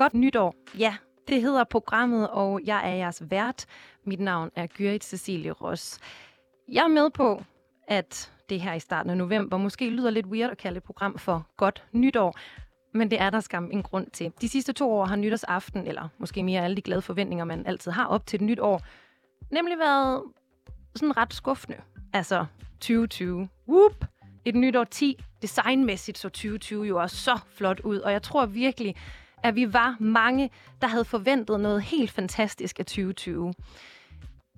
Godt nytår. Ja, det hedder programmet, og jeg er jeres vært. Mit navn er Gyrit Cecilie Ross. Jeg er med på, at det her i starten af november måske lyder lidt weird at kalde et program for Godt Nytår, men det er der skam en grund til. De sidste to år har nytårsaften, eller måske mere alle de glade forventninger, man altid har op til et nyt år, nemlig været sådan ret skuffende. Altså 2020. Whoop! Et nyt år 10. Designmæssigt så 2020 jo også så flot ud, og jeg tror virkelig, at vi var mange, der havde forventet noget helt fantastisk af 2020.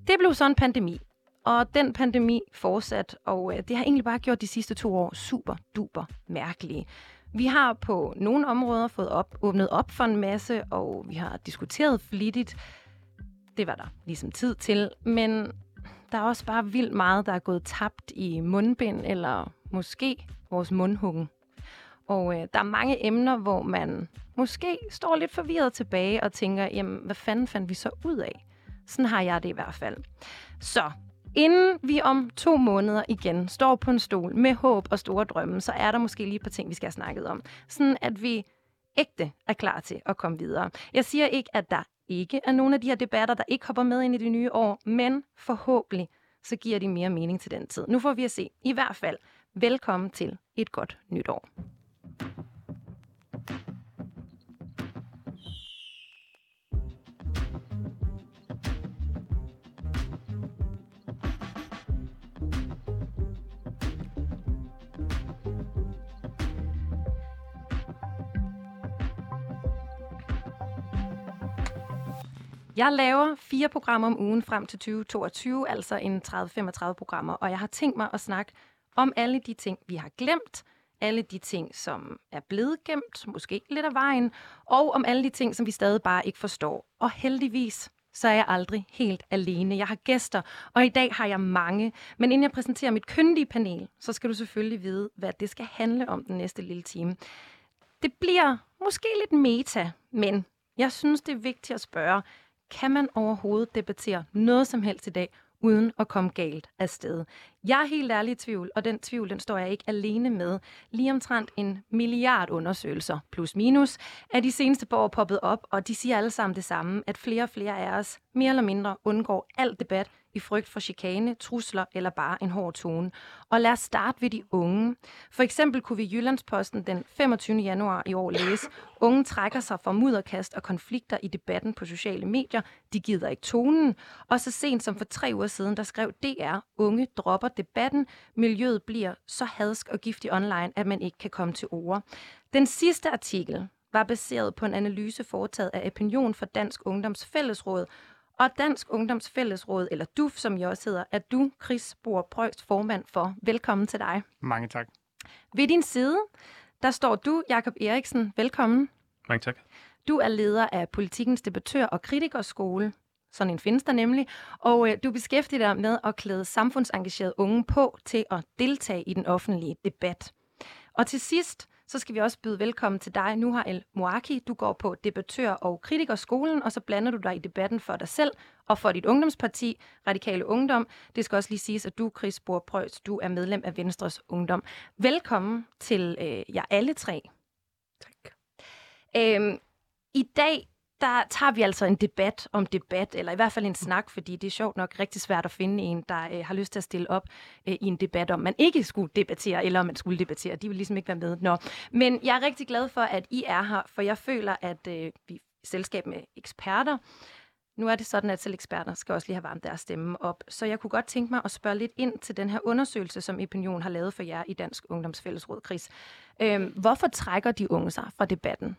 Det blev så en pandemi, og den pandemi fortsat, og øh, det har egentlig bare gjort de sidste to år super duper mærkelige. Vi har på nogle områder fået op, åbnet op for en masse, og vi har diskuteret flittigt. Det var der ligesom tid til, men der er også bare vildt meget, der er gået tabt i mundbind, eller måske vores mundhuggen. Og øh, der er mange emner, hvor man måske står lidt forvirret tilbage og tænker, jamen, hvad fanden fandt vi så ud af? Sådan har jeg det i hvert fald. Så inden vi om to måneder igen står på en stol med håb og store drømme, så er der måske lige et par ting, vi skal have snakket om. Sådan at vi ægte er klar til at komme videre. Jeg siger ikke, at der ikke er nogen af de her debatter, der ikke hopper med ind i det nye år, men forhåbentlig så giver de mere mening til den tid. Nu får vi at se. I hvert fald, velkommen til et godt nytår. Jeg laver fire programmer om ugen frem til 2022, altså en 30-35 programmer, og jeg har tænkt mig at snakke om alle de ting, vi har glemt, alle de ting, som er blevet gemt, måske lidt af vejen, og om alle de ting, som vi stadig bare ikke forstår. Og heldigvis, så er jeg aldrig helt alene. Jeg har gæster, og i dag har jeg mange. Men inden jeg præsenterer mit kyndige panel, så skal du selvfølgelig vide, hvad det skal handle om den næste lille time. Det bliver måske lidt meta, men jeg synes, det er vigtigt at spørge, kan man overhovedet debattere noget som helst i dag, uden at komme galt af sted. Jeg er helt ærlig i tvivl, og den tvivl, den står jeg ikke alene med. Lige omtrent en milliard undersøgelser, plus minus, er de seneste par år poppet op, og de siger alle sammen det samme, at flere og flere af os mere eller mindre undgår al debat i frygt for chikane, trusler eller bare en hård tone. Og lad os starte ved de unge. For eksempel kunne vi i Jyllandsposten den 25. januar i år læse, unge trækker sig fra mudderkast og konflikter i debatten på sociale medier. De gider ikke tonen. Og så sent som for tre uger siden, der skrev DR, unge dropper debatten. Miljøet bliver så hadsk og giftig online, at man ikke kan komme til ord. Den sidste artikel var baseret på en analyse foretaget af Opinion for Dansk Ungdoms Fællesråd, og Dansk Ungdoms Fællesråd, eller DUF, som jeg også hedder, er du, Chris Bohr Prøgst, formand for. Velkommen til dig. Mange tak. Ved din side, der står du, Jakob Eriksen. Velkommen. Mange tak. Du er leder af Politikens Debattør- og Kritikerskole. Sådan en findes der nemlig. Og øh, du beskæftiger dig med at klæde samfundsengagerede unge på til at deltage i den offentlige debat. Og til sidst, så skal vi også byde velkommen til dig, Nuha El Moaki. Du går på debattør- og kritikerskolen, og så blander du dig i debatten for dig selv og for dit ungdomsparti, Radikale Ungdom. Det skal også lige siges, at du, Chris Bohr Prøjs, du er medlem af Venstres Ungdom. Velkommen til øh, jer alle tre. Tak. Øhm, I dag der tager vi altså en debat om debat, eller i hvert fald en snak, fordi det er sjovt nok rigtig svært at finde en, der øh, har lyst til at stille op øh, i en debat om, man ikke skulle debattere, eller om man skulle debattere. De vil ligesom ikke være med. Nå. Men jeg er rigtig glad for, at I er her, for jeg føler, at øh, vi er selskab med eksperter. Nu er det sådan, at selv eksperter skal også lige have varmt deres stemme op. Så jeg kunne godt tænke mig at spørge lidt ind til den her undersøgelse, som Opinion har lavet for jer i Dansk Ungdomsfællesråd, Chris. Øhm, hvorfor trækker de unge sig fra debatten?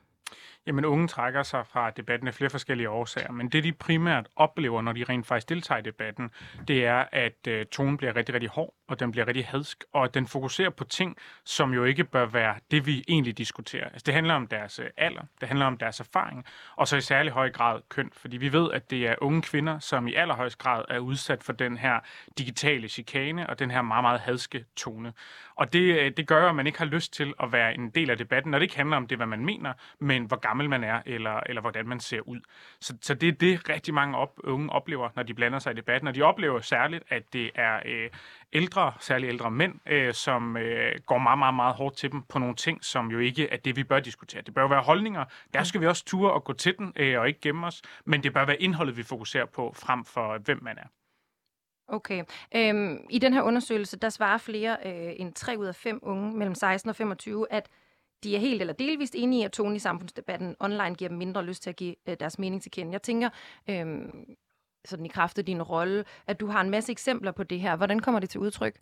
Jamen, unge trækker sig fra debatten af flere forskellige årsager, men det de primært oplever, når de rent faktisk deltager i debatten, det er, at øh, tonen bliver rigtig, rigtig hård, og den bliver rigtig hadsk, og at den fokuserer på ting, som jo ikke bør være det, vi egentlig diskuterer. Altså, det handler om deres øh, alder, det handler om deres erfaring, og så i særlig høj grad køn, fordi vi ved, at det er unge kvinder, som i allerhøjst grad er udsat for den her digitale chikane og den her meget, meget hadske tone. Og det, øh, det gør, at man ikke har lyst til at være en del af debatten, når det ikke handler om det, hvad man mener, men hvor gammel man er, eller, eller hvordan man ser ud. Så, så det er det, rigtig mange op, unge oplever, når de blander sig i debatten. Og de oplever særligt, at det er øh, ældre, særligt ældre mænd, øh, som øh, går meget, meget, meget hårdt til dem på nogle ting, som jo ikke er det, vi bør diskutere. Det bør jo være holdninger. Der skal vi også ture og gå til den, øh, og ikke gemme os. Men det bør være indholdet, vi fokuserer på, frem for hvem man er. Okay. Øhm, I den her undersøgelse, der svarer flere øh, end 3 ud af 5 unge mellem 16 og 25, at de er helt eller delvist enige i, at tonen i samfundsdebatten online giver dem mindre lyst til at give øh, deres mening til kende. Jeg tænker, øh, sådan i kraft af din rolle, at du har en masse eksempler på det her. Hvordan kommer det til udtryk?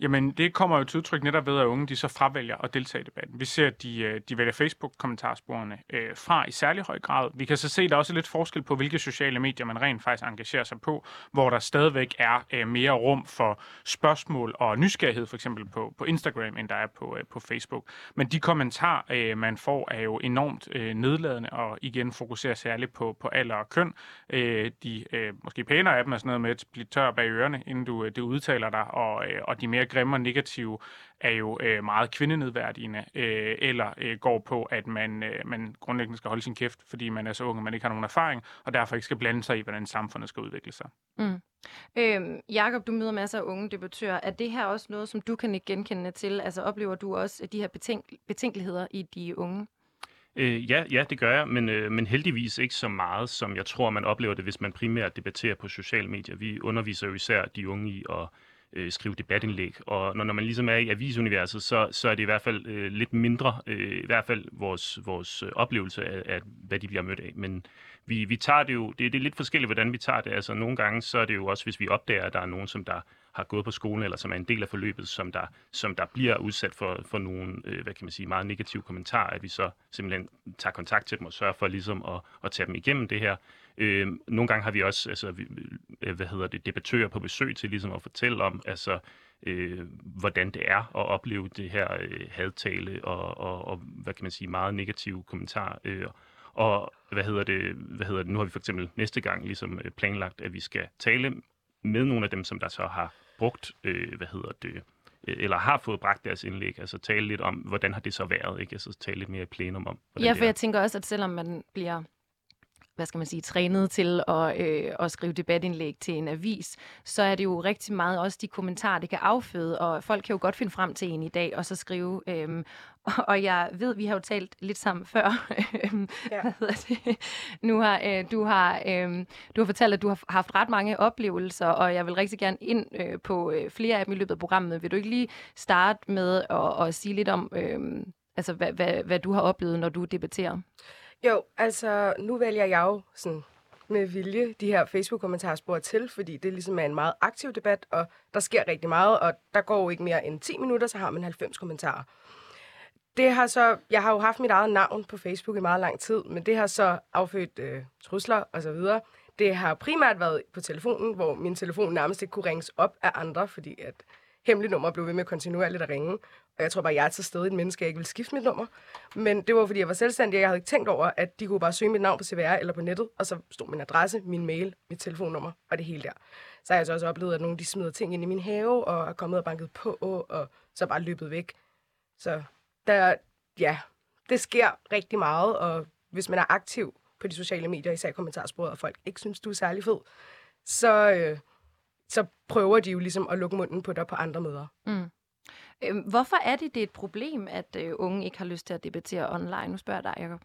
Jamen, det kommer jo til udtryk netop ved, at unge de så fravælger at deltage i debatten. Vi ser, at de, øh, de vælger Facebook-kommentarsporene øh, fra i særlig høj grad. Vi kan så se, at der også er lidt forskel på, hvilke sociale medier man rent faktisk engagerer sig på, hvor der stadigvæk er øh, mere rum for spørgsmål og nysgerrighed, for eksempel på, på Instagram, end der er på, øh, på Facebook. Men de kommentarer, øh, man får, er jo enormt øh, nedladende, og igen fokuserer særligt på, på alder og køn. Øh, de øh, måske pænere af dem er sådan noget med at blive tør bag ørerne, inden du, øh, du udtaler dig, og, øh, og de mere grimme og negative er jo øh, meget kvindenedværdigende, øh, eller øh, går på, at man, øh, man grundlæggende skal holde sin kæft, fordi man er så ung, og man ikke har nogen erfaring, og derfor ikke skal blande sig i, hvordan samfundet skal udvikle sig. Mm. Øhm, Jakob, du møder masser af unge debattører. Er det her også noget, som du kan ikke genkende til? Altså oplever du også de her betænk- betænkeligheder i de unge? Øh, ja, ja, det gør jeg, men, øh, men heldigvis ikke så meget, som jeg tror, man oplever det, hvis man primært debatterer på sociale medier. Vi underviser jo især de unge i at øh, skrive debatindlæg. Og når, når man ligesom er i avisuniverset, så, så er det i hvert fald øh, lidt mindre, øh, i hvert fald vores, vores øh, oplevelse af, af, hvad de bliver mødt af. Men vi, vi tager det jo, det, det er lidt forskelligt, hvordan vi tager det. Altså nogle gange, så er det jo også, hvis vi opdager, at der er nogen, som der har gået på skolen, eller som er en del af forløbet, som der, som der bliver udsat for, for nogle, øh, hvad kan man sige, meget negative kommentarer, at vi så simpelthen tager kontakt til dem og sørger for ligesom at, at tage dem igennem det her. Øh, nogle gange har vi også altså, vi, øh, hvad hedder det, debattører på besøg til ligesom at fortælle om, altså, øh, hvordan det er at opleve det her øh, hadtale og, og, og, hvad kan man sige, meget negative kommentarer. Øh, og hvad hedder, det, hvad hedder det, nu har vi for eksempel næste gang ligesom øh, planlagt, at vi skal tale med nogle af dem, som der så har brugt, øh, hvad hedder det, øh, eller har fået bragt deres indlæg, altså tale lidt om, hvordan har det så været, ikke? Altså tale lidt mere i plenum om, Ja, for jeg tænker også, at selvom man bliver hvad skal man sige, trænet til at, øh, at skrive debatindlæg til en avis, så er det jo rigtig meget også de kommentarer, det kan afføde, og folk kan jo godt finde frem til en i dag, og så skrive, øhm, og jeg ved, vi har jo talt lidt sammen før, øhm, ja. hvad hedder det? Nu har, øh, du, har, øh, du har fortalt, at du har haft ret mange oplevelser, og jeg vil rigtig gerne ind øh, på øh, flere af dem i løbet af programmet. Vil du ikke lige starte med at, at sige lidt om, øh, altså, hvad, hvad, hvad du har oplevet, når du debatterer? Jo, altså nu vælger jeg jo sådan med vilje de her Facebook-kommentarspor til, fordi det ligesom er en meget aktiv debat, og der sker rigtig meget, og der går jo ikke mere end 10 minutter, så har man 90 kommentarer. Det har så, jeg har jo haft mit eget navn på Facebook i meget lang tid, men det har så affødt øh, trusler og så videre. Det har primært været på telefonen, hvor min telefon nærmest ikke kunne ringes op af andre, fordi at hemmelige nummer blev ved med kontinuerligt at ringe. Og jeg tror bare, jeg er til stede et menneske, jeg ikke vil skifte mit nummer. Men det var, fordi jeg var selvstændig, og jeg havde ikke tænkt over, at de kunne bare søge mit navn på CVR eller på nettet, og så stod min adresse, min mail, mit telefonnummer og det hele der. Så har jeg så også oplevet, at nogle de smider ting ind i min have, og er kommet og banket på, og så bare løbet væk. Så der, ja, det sker rigtig meget, og hvis man er aktiv på de sociale medier, især i kommentarsporet, og folk ikke synes, du er særlig fed, så, øh, så prøver de jo ligesom at lukke munden på dig på andre måder. Mm. Øh, hvorfor er det, det er et problem, at øh, unge ikke har lyst til at debattere online? Nu spørger jeg dig, Jacob.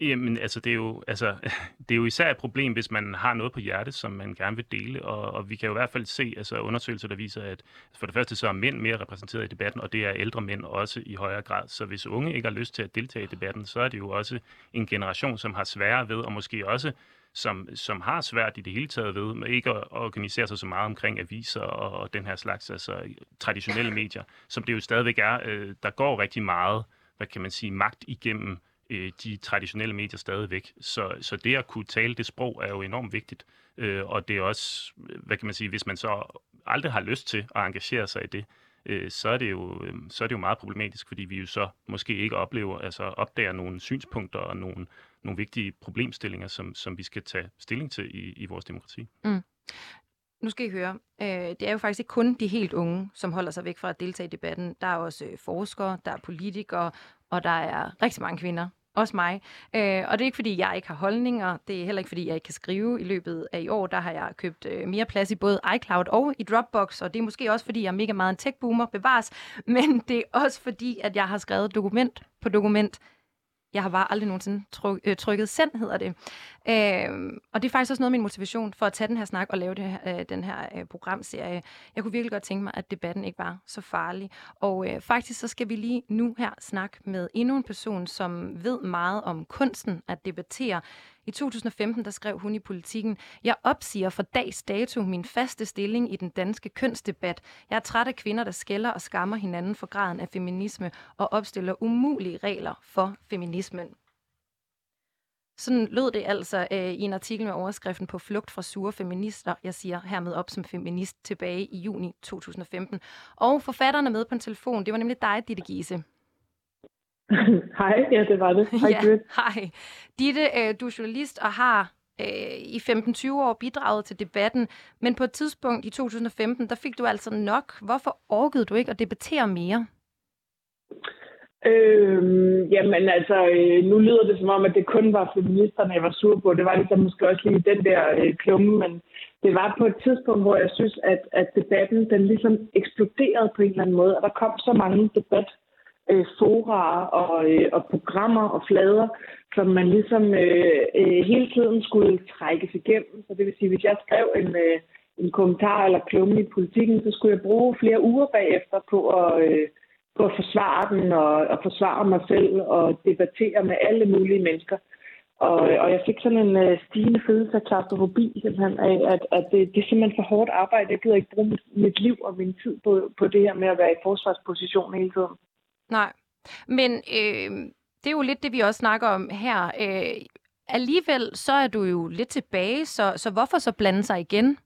Jamen, altså det, er jo, altså, det er jo især et problem, hvis man har noget på hjertet, som man gerne vil dele, og, og vi kan jo i hvert fald se altså, undersøgelser, der viser, at for det første så er mænd mere repræsenteret i debatten, og det er ældre mænd også i højere grad. Så hvis unge ikke har lyst til at deltage i debatten, så er det jo også en generation, som har sværere ved, og måske også som, som har svært i det hele taget ved, med ikke at organisere sig så meget omkring aviser og, og den her slags altså, traditionelle medier, som det jo stadigvæk er. Øh, der går rigtig meget, hvad kan man sige, magt igennem øh, de traditionelle medier stadigvæk. Så, så det at kunne tale det sprog er jo enormt vigtigt. Øh, og det er også, hvad kan man sige, hvis man så aldrig har lyst til at engagere sig i det, øh, så, er det jo, øh, så er det jo meget problematisk, fordi vi jo så måske ikke oplever, altså opdager nogle synspunkter og nogle, nogle vigtige problemstillinger, som, som vi skal tage stilling til i, i vores demokrati. Mm. Nu skal I høre, øh, det er jo faktisk ikke kun de helt unge, som holder sig væk fra at deltage i debatten. Der er også øh, forskere, der er politikere, og der er rigtig mange kvinder. Også mig. Øh, og det er ikke, fordi jeg ikke har holdninger. Det er heller ikke, fordi jeg ikke kan skrive. I løbet af i år, der har jeg købt øh, mere plads i både iCloud og i Dropbox. Og det er måske også, fordi jeg er mega meget en tech-boomer, bevares. Men det er også fordi, at jeg har skrevet dokument på dokument jeg har bare aldrig nogensinde tryk, øh, trykket send, hedder det. Øh, og det er faktisk også noget af min motivation for at tage den her snak og lave det øh, den her øh, programserie. Jeg kunne virkelig godt tænke mig, at debatten ikke var så farlig. Og øh, faktisk så skal vi lige nu her snakke med endnu en person, som ved meget om kunsten at debattere i 2015 der skrev hun i politikken, jeg opsiger for dags dato min faste stilling i den danske kønsdebat. Jeg er træt af kvinder, der skælder og skammer hinanden for graden af feminisme og opstiller umulige regler for feminismen. Sådan lød det altså øh, i en artikel med overskriften på flugt fra sure feminister. Jeg siger hermed op som feminist tilbage i juni 2015. Og forfatterne med på en telefon, det var nemlig dig, Ditte Giese. hej, ja, det var det. Hej, ja, hej. Ditte, øh, du er journalist og har øh, i 15-20 år bidraget til debatten, men på et tidspunkt i 2015, der fik du altså nok. Hvorfor orkede du ikke at debattere mere? Øhm, jamen altså, øh, nu lyder det som om, at det kun var feministerne, jeg var sur på. Det var ligesom måske også lige den der øh, klumme, men det var på et tidspunkt, hvor jeg synes, at, at debatten den ligesom eksploderede på en eller anden måde, og der kom så mange debat øh, fora og, øh, og programmer og flader, som man ligesom øh, øh, hele tiden skulle trækkes igennem. Så det vil sige, hvis jeg skrev en, øh, en kommentar eller klumme i politikken, så skulle jeg bruge flere uger bagefter på at, øh, på at forsvare den og, og forsvare mig selv og debattere med alle mulige mennesker. Og, og jeg fik sådan en øh, stigende følelse af klaustrofobi, simpelthen af, at, at det, det er simpelthen for hårdt arbejde. Jeg gider ikke bruge mit, mit liv og min tid på, på det her med at være i forsvarsposition hele tiden. Nej, men øh, det er jo lidt det, vi også snakker om her. Øh, alligevel så er du jo lidt tilbage, så, så hvorfor så blande sig igen?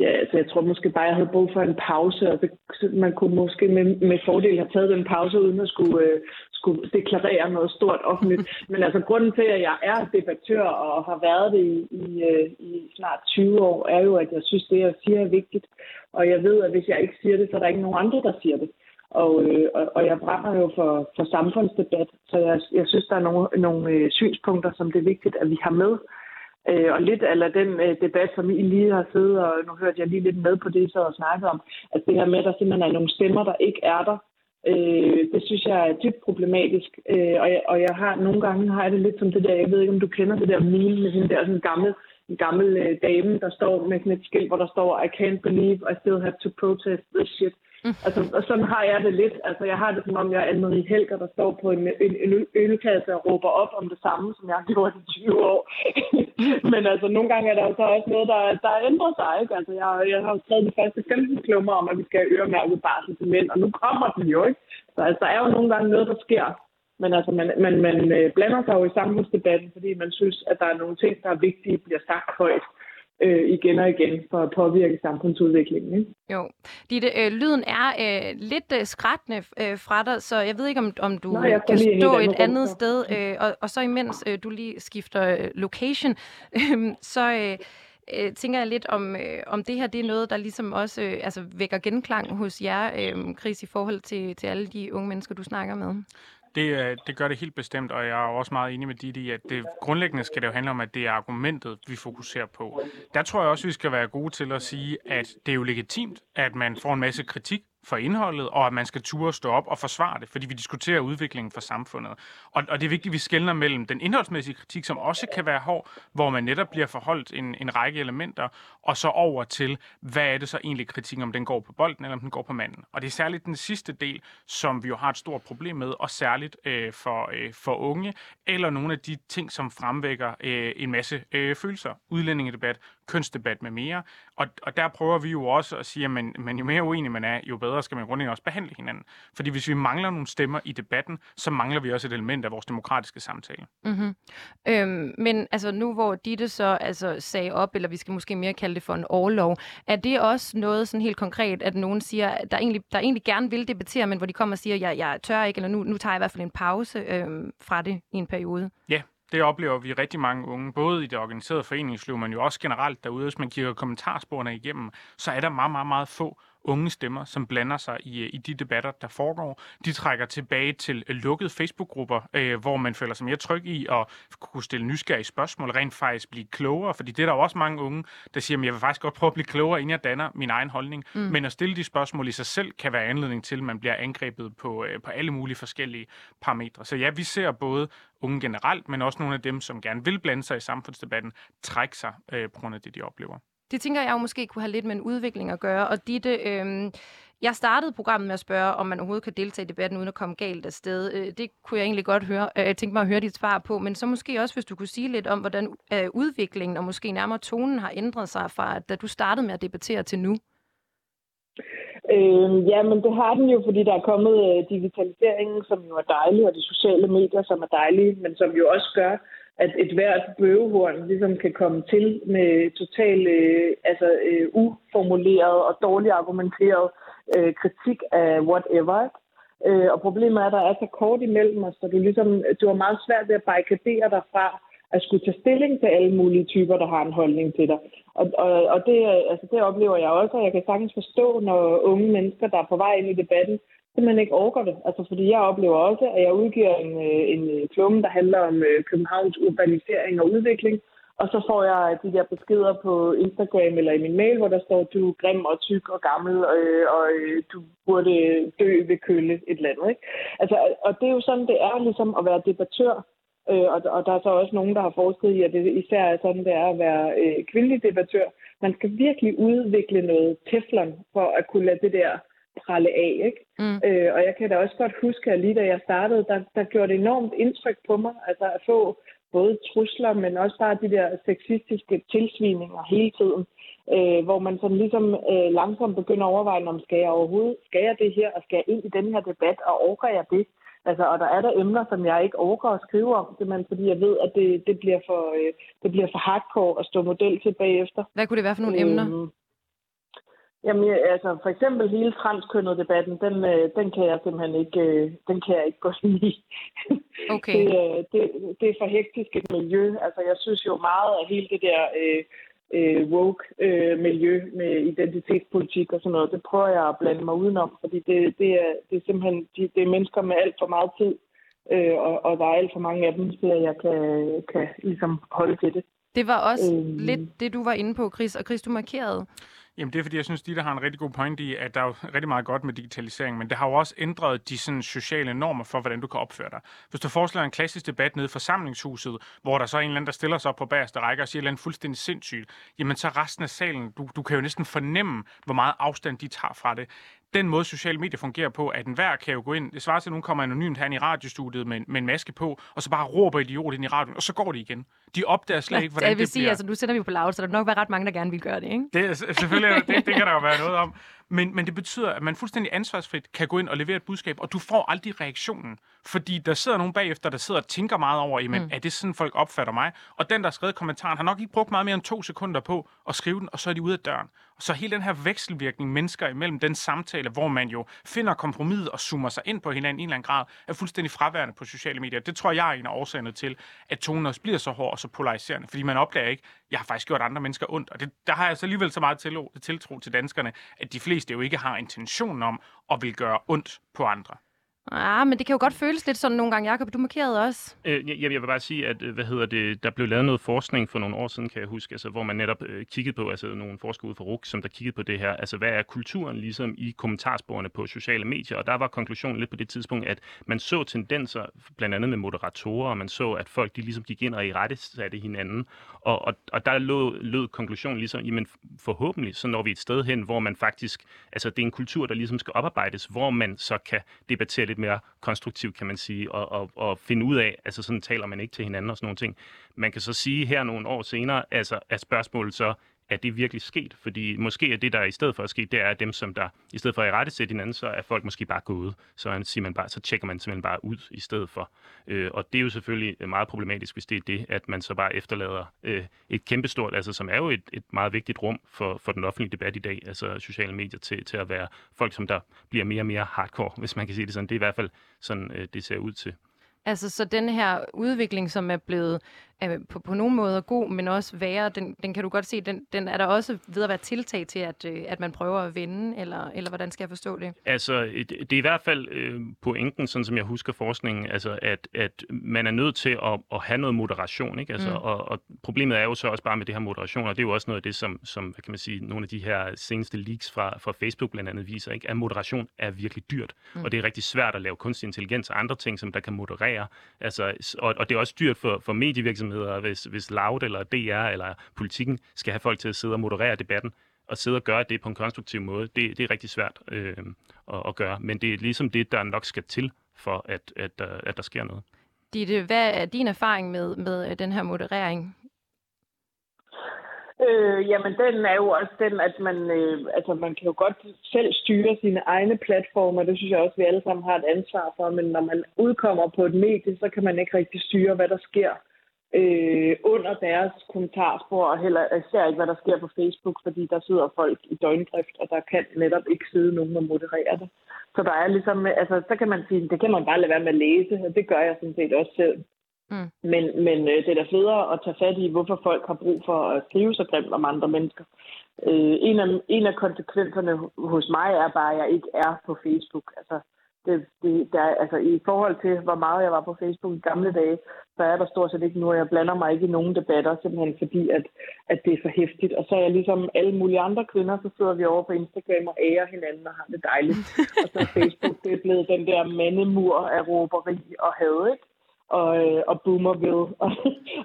Ja, altså jeg tror måske bare, jeg havde brug for en pause, og det, man kunne måske med, med fordel have taget den pause, uden at skulle, øh, skulle deklarere noget stort offentligt. Men altså grunden til, at jeg er debattør og har været det i, i, øh, i snart 20 år, er jo, at jeg synes, det jeg siger er vigtigt. Og jeg ved, at hvis jeg ikke siger det, så er der ikke nogen andre, der siger det. Og, øh, og, og jeg brænder jo for, for samfundsdebat, så jeg, jeg synes, der er nogle, nogle øh, synspunkter, som det er vigtigt, at vi har med. Øh, og lidt af den øh, debat, som I lige har siddet, og nu hørte jeg lige lidt med på det, så og snakket om, at det her med, at der simpelthen er nogle stemmer, der ikke er der, øh, det synes jeg er dybt problematisk. Øh, og, jeg, og jeg har nogle gange har jeg det lidt som det der, jeg ved ikke, om du kender det der meme med den der sådan gammel, en gammel øh, dame, der står med sådan et skilt, hvor der står, I can't believe I still have to protest this shit. Mm. Altså, og sådan har jeg det lidt. Altså, jeg har det som om, jeg er Anne-Marie Helger, der står på en, en, en ølkasse og råber op om det samme, som jeg har gjort i 20 år. Men altså, nogle gange er der jo så også noget, der, der ændrer sig. Ikke? Altså, jeg, jeg har jo skrevet de første 15 klummer om, at vi skal have øremærket barsel til mænd, og nu kommer den jo ikke. Så altså, der er jo nogle gange noget, der sker. Men altså, man, man, man øh, blander sig jo i samfundsdebatten, fordi man synes, at der er nogle ting, der er vigtige, bliver sagt højt øh, igen og igen for at påvirke samfundsudviklingen. Ikke? Jo. Ditte, øh, lyden er øh, lidt øh, skrættende øh, fra dig, så jeg ved ikke, om, om du Nå, kan stå et andet sted, øh, og, og så imens øh, du lige skifter øh, location, øh, så... Øh, øh, tænker jeg lidt om, øh, om det her det er noget, der ligesom også øh, altså vækker genklang hos jer, øh, Chris, i forhold til, til alle de unge mennesker, du snakker med. Det, øh, det gør det helt bestemt, og jeg er også meget enig med dit i, at det grundlæggende skal det jo handle om, at det er argumentet, vi fokuserer på. Der tror jeg også, vi skal være gode til at sige, at det er jo legitimt, at man får en masse kritik for indholdet, og at man skal ture stå op og forsvare det, fordi vi diskuterer udviklingen for samfundet. Og, og det er vigtigt, at vi skældner mellem den indholdsmæssige kritik, som også kan være hård, hvor man netop bliver forholdt en, en række elementer, og så over til, hvad er det så egentlig kritikken, om den går på bolden, eller om den går på manden. Og det er særligt den sidste del, som vi jo har et stort problem med, og særligt øh, for, øh, for unge, eller nogle af de ting, som fremvækker øh, en masse øh, følelser. Udlændingedebat, kønsdebat med mere. Og, og der prøver vi jo også at sige, at man, man jo mere uenig man er, jo bedre skal man grundlæggende også behandle hinanden. Fordi hvis vi mangler nogle stemmer i debatten, så mangler vi også et element af vores demokratiske samtale. Mm-hmm. Øhm, men altså nu hvor Ditte så altså, sagde op, eller vi skal måske mere kalde det for en overlov, er det også noget sådan helt konkret, at nogen siger, der egentlig, der egentlig gerne vil debattere, men hvor de kommer og siger, jeg, jeg tør ikke, eller nu, nu tager jeg i hvert fald en pause øhm, fra det i en periode? Ja, det oplever vi rigtig mange unge, både i det organiserede foreningsliv, men jo også generelt derude. Hvis man kigger kommentarsporene igennem, så er der meget, meget, meget få unge stemmer, som blander sig i, øh, i de debatter, der foregår. De trækker tilbage til øh, lukkede Facebook-grupper, øh, hvor man føler sig mere tryg i at kunne stille nysgerrige spørgsmål, rent faktisk blive klogere, fordi det er der jo også mange unge, der siger, at jeg vil faktisk godt prøve at blive klogere, inden jeg danner min egen holdning. Mm. Men at stille de spørgsmål i sig selv kan være anledning til, at man bliver angrebet på, øh, på alle mulige forskellige parametre. Så ja, vi ser både unge generelt, men også nogle af dem, som gerne vil blande sig i samfundsdebatten, trække sig øh, på grund af det, de oplever. Det tænker jeg jo måske kunne have lidt med en udvikling at gøre. Og Ditte, øh, jeg startede programmet med at spørge, om man overhovedet kan deltage i debatten uden at komme galt afsted. Øh, det kunne jeg egentlig godt høre. Øh, jeg tænkte mig at høre dit svar på. Men så måske også, hvis du kunne sige lidt om, hvordan øh, udviklingen og måske nærmere tonen har ændret sig fra, da du startede med at debattere til nu. Øh, ja, men det har den jo, fordi der er kommet øh, digitaliseringen, som jo er dejlig, og de sociale medier, som er dejlige, men som jo også gør, at et hvert bøvehorn ligesom kan komme til med totalt øh, altså, øh, uformuleret og dårligt argumenteret øh, kritik af whatever. Øh, og problemet er, at der er så kort imellem os, så du, ligesom, du har meget svært ved at barrikadere dig fra at skulle tage stilling til alle mulige typer, der har en holdning til dig. Og, og, og det, altså, det oplever jeg også, og jeg kan sagtens forstå, når unge mennesker, der er på vej ind i debatten, simpelthen ikke overgår det. Altså, fordi jeg oplever også, at jeg udgiver en, øh, en øh, klumme, der handler om øh, Københavns urbanisering og udvikling, og så får jeg de der beskeder på Instagram eller i min mail, hvor der står, du er grim og tyk og gammel, og, og du burde dø ved kølle et eller andet. Ikke? Altså, og det er jo sådan, det er ligesom at være debattør. Øh, og, og der er så også nogen, der har forsket i, at det især er sådan, det er at være øh, kvindelig debattør. Man skal virkelig udvikle noget teflon for at kunne lade det der pralle af. Ikke? Mm. Øh, og jeg kan da også godt huske, at lige da jeg startede, der, der gjorde det enormt indtryk på mig, altså at få både trusler, men også bare de der sexistiske tilsvininger hele tiden, øh, hvor man sådan ligesom øh, langsomt begynder at overveje, om skal jeg overhovedet, skal jeg det her, og skal jeg ind i den her debat, og overgår jeg det? Altså, og der er der emner, som jeg ikke overgår at skrive om, simpelthen fordi jeg ved, at det, det, bliver, for, øh, det bliver for hardcore at stå model til bagefter. Hvad kunne det være for nogle øh, emner? Øhm, Jamen, altså for eksempel hele transkønnet debatten, den, øh, den kan jeg simpelthen ikke, øh, den kan jeg ikke gå ind i. Okay. det, øh, det, det er for hektisk et miljø. Altså jeg synes jo meget af hele det der øh, øh, woke øh, miljø med identitetspolitik og sådan noget, det prøver jeg at blande mig udenom, fordi det, det, er, det er simpelthen det, det er mennesker med alt for meget tid, øh, og, og der er alt for mange af dem, så jeg kan, kan ligesom holde til det. Det var også øh, lidt det, du var inde på, Chris, og Chris, du markerede Jamen det er fordi, jeg synes, de der har en rigtig god point i, at der er jo rigtig meget godt med digitalisering, men det har jo også ændret de sådan, sociale normer for, hvordan du kan opføre dig. Hvis du forestiller en klassisk debat nede i forsamlingshuset, hvor der så er en eller anden, der stiller sig op på bagerste række og siger noget fuldstændig sindssygt, jamen så resten af salen, du, du kan jo næsten fornemme, hvor meget afstand de tager fra det den måde, sociale medier fungerer på, at enhver kan jo gå ind, det svarer til, at nogen kommer anonymt her i radiostudiet med, med en maske på, og så bare råber idiot ind i radioen, og så går de igen. De opdager slet ikke, hvordan det, vil det sige, bliver. Altså, nu sender vi på loud, så der nok være ret mange, der gerne vil gøre det, ikke? Det, selvfølgelig, det, det kan der jo være noget om. Men, men det betyder, at man fuldstændig ansvarsfrit kan gå ind og levere et budskab, og du får aldrig reaktionen. Fordi der sidder nogen bagefter, der sidder og tænker meget over, jamen, mm. er det sådan, folk opfatter mig? Og den, der har skrevet kommentaren, har nok ikke brugt meget mere end to sekunder på at skrive den, og så er de ude af døren. Så hele den her vekselvirkning mennesker imellem, den samtale, hvor man jo finder kompromis og zoomer sig ind på hinanden i en eller anden grad, er fuldstændig fraværende på sociale medier. Det tror jeg er en af årsagerne til, at tonen også bliver så hård og så polariserende. Fordi man opdager ikke, jeg har faktisk gjort andre mennesker ondt. Og det, der har jeg så alligevel så meget tiltro til danskerne, at de fleste jo ikke har intentionen om at vil gøre ondt på andre. Ja, men det kan jo godt føles lidt sådan nogle gange. Jacob, du markerede også. Øh, jeg, jeg vil bare sige, at øh, hvad hedder det, der blev lavet noget forskning for nogle år siden, kan jeg huske, altså, hvor man netop øh, kiggede på, altså nogle forskere ud fra RUK, som der kiggede på det her, altså hvad er kulturen ligesom i kommentarsporene på sociale medier, og der var konklusionen lidt på det tidspunkt, at man så tendenser, blandt andet med moderatorer, og man så, at folk de ligesom gik ind og i rette satte hinanden, og, og, og der lød, lød konklusionen ligesom, jamen forhåbentlig, så når vi et sted hen, hvor man faktisk, altså det er en kultur, der ligesom skal oparbejdes, hvor man så kan debattere lidt mere konstruktivt, kan man sige, og, og, og finde ud af, altså sådan taler man ikke til hinanden og sådan nogle ting. Man kan så sige her nogle år senere, altså at spørgsmålet så, er det virkelig sket? Fordi måske er det, der i stedet for at ske, det er dem, som der, i stedet for at i rette sætte hinanden, så er folk måske bare gået. Så, siger man bare, så tjekker man simpelthen bare ud i stedet for. Øh, og det er jo selvfølgelig øh, meget problematisk, hvis det er det, at man så bare efterlader øh, et kæmpestort, altså som er jo et, et meget vigtigt rum for, for den offentlige debat i dag, altså sociale medier, til, til at være folk, som der bliver mere og mere hardcore, hvis man kan sige det sådan. Det er i hvert fald sådan, øh, det ser ud til. Altså, så den her udvikling, som er blevet øh, på, på nogle måder god, men også værre, den, den kan du godt se, den, den er der også ved at være tiltag til, at, øh, at man prøver at vende, eller, eller hvordan skal jeg forstå det? Altså, det det er i hvert fald øh, pointen, sådan som jeg husker forskningen, altså, at, at man er nødt til at, at have noget moderation, ikke? Altså, mm. og, og problemet er jo så også bare med det her moderation, og det er jo også noget af det, som, som hvad kan man sige, nogle af de her seneste leaks fra, fra Facebook blandt andet viser, ikke? at moderation er virkelig dyrt, mm. og det er rigtig svært at lave kunstig intelligens og andre ting, som der kan moderere. Altså, og, og det er også dyrt for, for medievirksomheder, hvis, hvis Loud eller DR eller politikken skal have folk til at sidde og moderere debatten, og sidde og gøre det på en konstruktiv måde, det, det er rigtig svært øh, at, at gøre. Men det er ligesom det, der nok skal til for, at, at, at, at der sker noget. Ditte, hvad er din erfaring med, med den her moderering? Øh, jamen, den er jo også den, at man, øh, altså, man kan jo godt selv styre sine egne platformer. Det synes jeg også, vi alle sammen har et ansvar for. Men når man udkommer på et medie, så kan man ikke rigtig styre, hvad der sker øh, under deres kommentarspor, og heller især ikke, hvad der sker på Facebook, fordi der sidder folk i døgndrift, og der kan netop ikke sidde nogen og moderere det. Så der er ligesom, altså, så kan man sige, det kan man bare lade være med at læse, og det gør jeg sådan set også selv. Mm. Men, men øh, det er da federe at tage fat i, hvorfor folk har brug for at skrive så grimt om andre mennesker. Øh, en, af, en af konsekvenserne hos mig er bare, at jeg ikke er på Facebook. Altså, det, det, der, altså, I forhold til, hvor meget jeg var på Facebook i gamle dage, så er der stort set ikke nu, og jeg blander mig ikke i nogen debatter, simpelthen fordi, at, at det er for hæftigt. Og så er jeg ligesom alle mulige andre kvinder, så sidder vi over på Instagram og ærer hinanden og har det dejligt. og så er Facebook, det er blevet den der mandemur af råberi og had, ikke? Og, øh, og boomerville, og,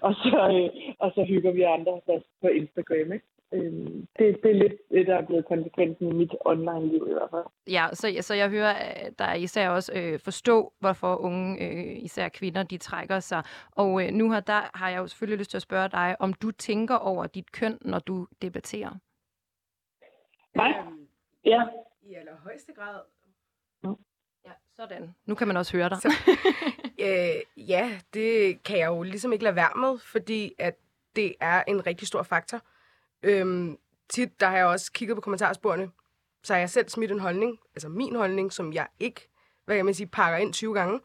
og, så, øh, og så hygger vi andre på Instagram. Ikke? Øh, det, det er lidt det, der er blevet konsekvensen i mit online-liv i hvert fald. Ja, så, så jeg hører at der især også øh, forstå, hvorfor unge, øh, især kvinder, de trækker sig. Og øh, nu her, der har jeg jo selvfølgelig lyst til at spørge dig, om du tænker over dit køn, når du debatterer? Nej. Ja. I allerhøjeste grad. Sådan. Nu kan man også høre dig. Så, øh, ja, det kan jeg jo ligesom ikke lade være med, fordi at det er en rigtig stor faktor. Øhm, tit, der har jeg også kigget på kommentarsporene, så har jeg selv smidt en holdning, altså min holdning, som jeg ikke, hvad kan man sige, pakker ind 20 gange.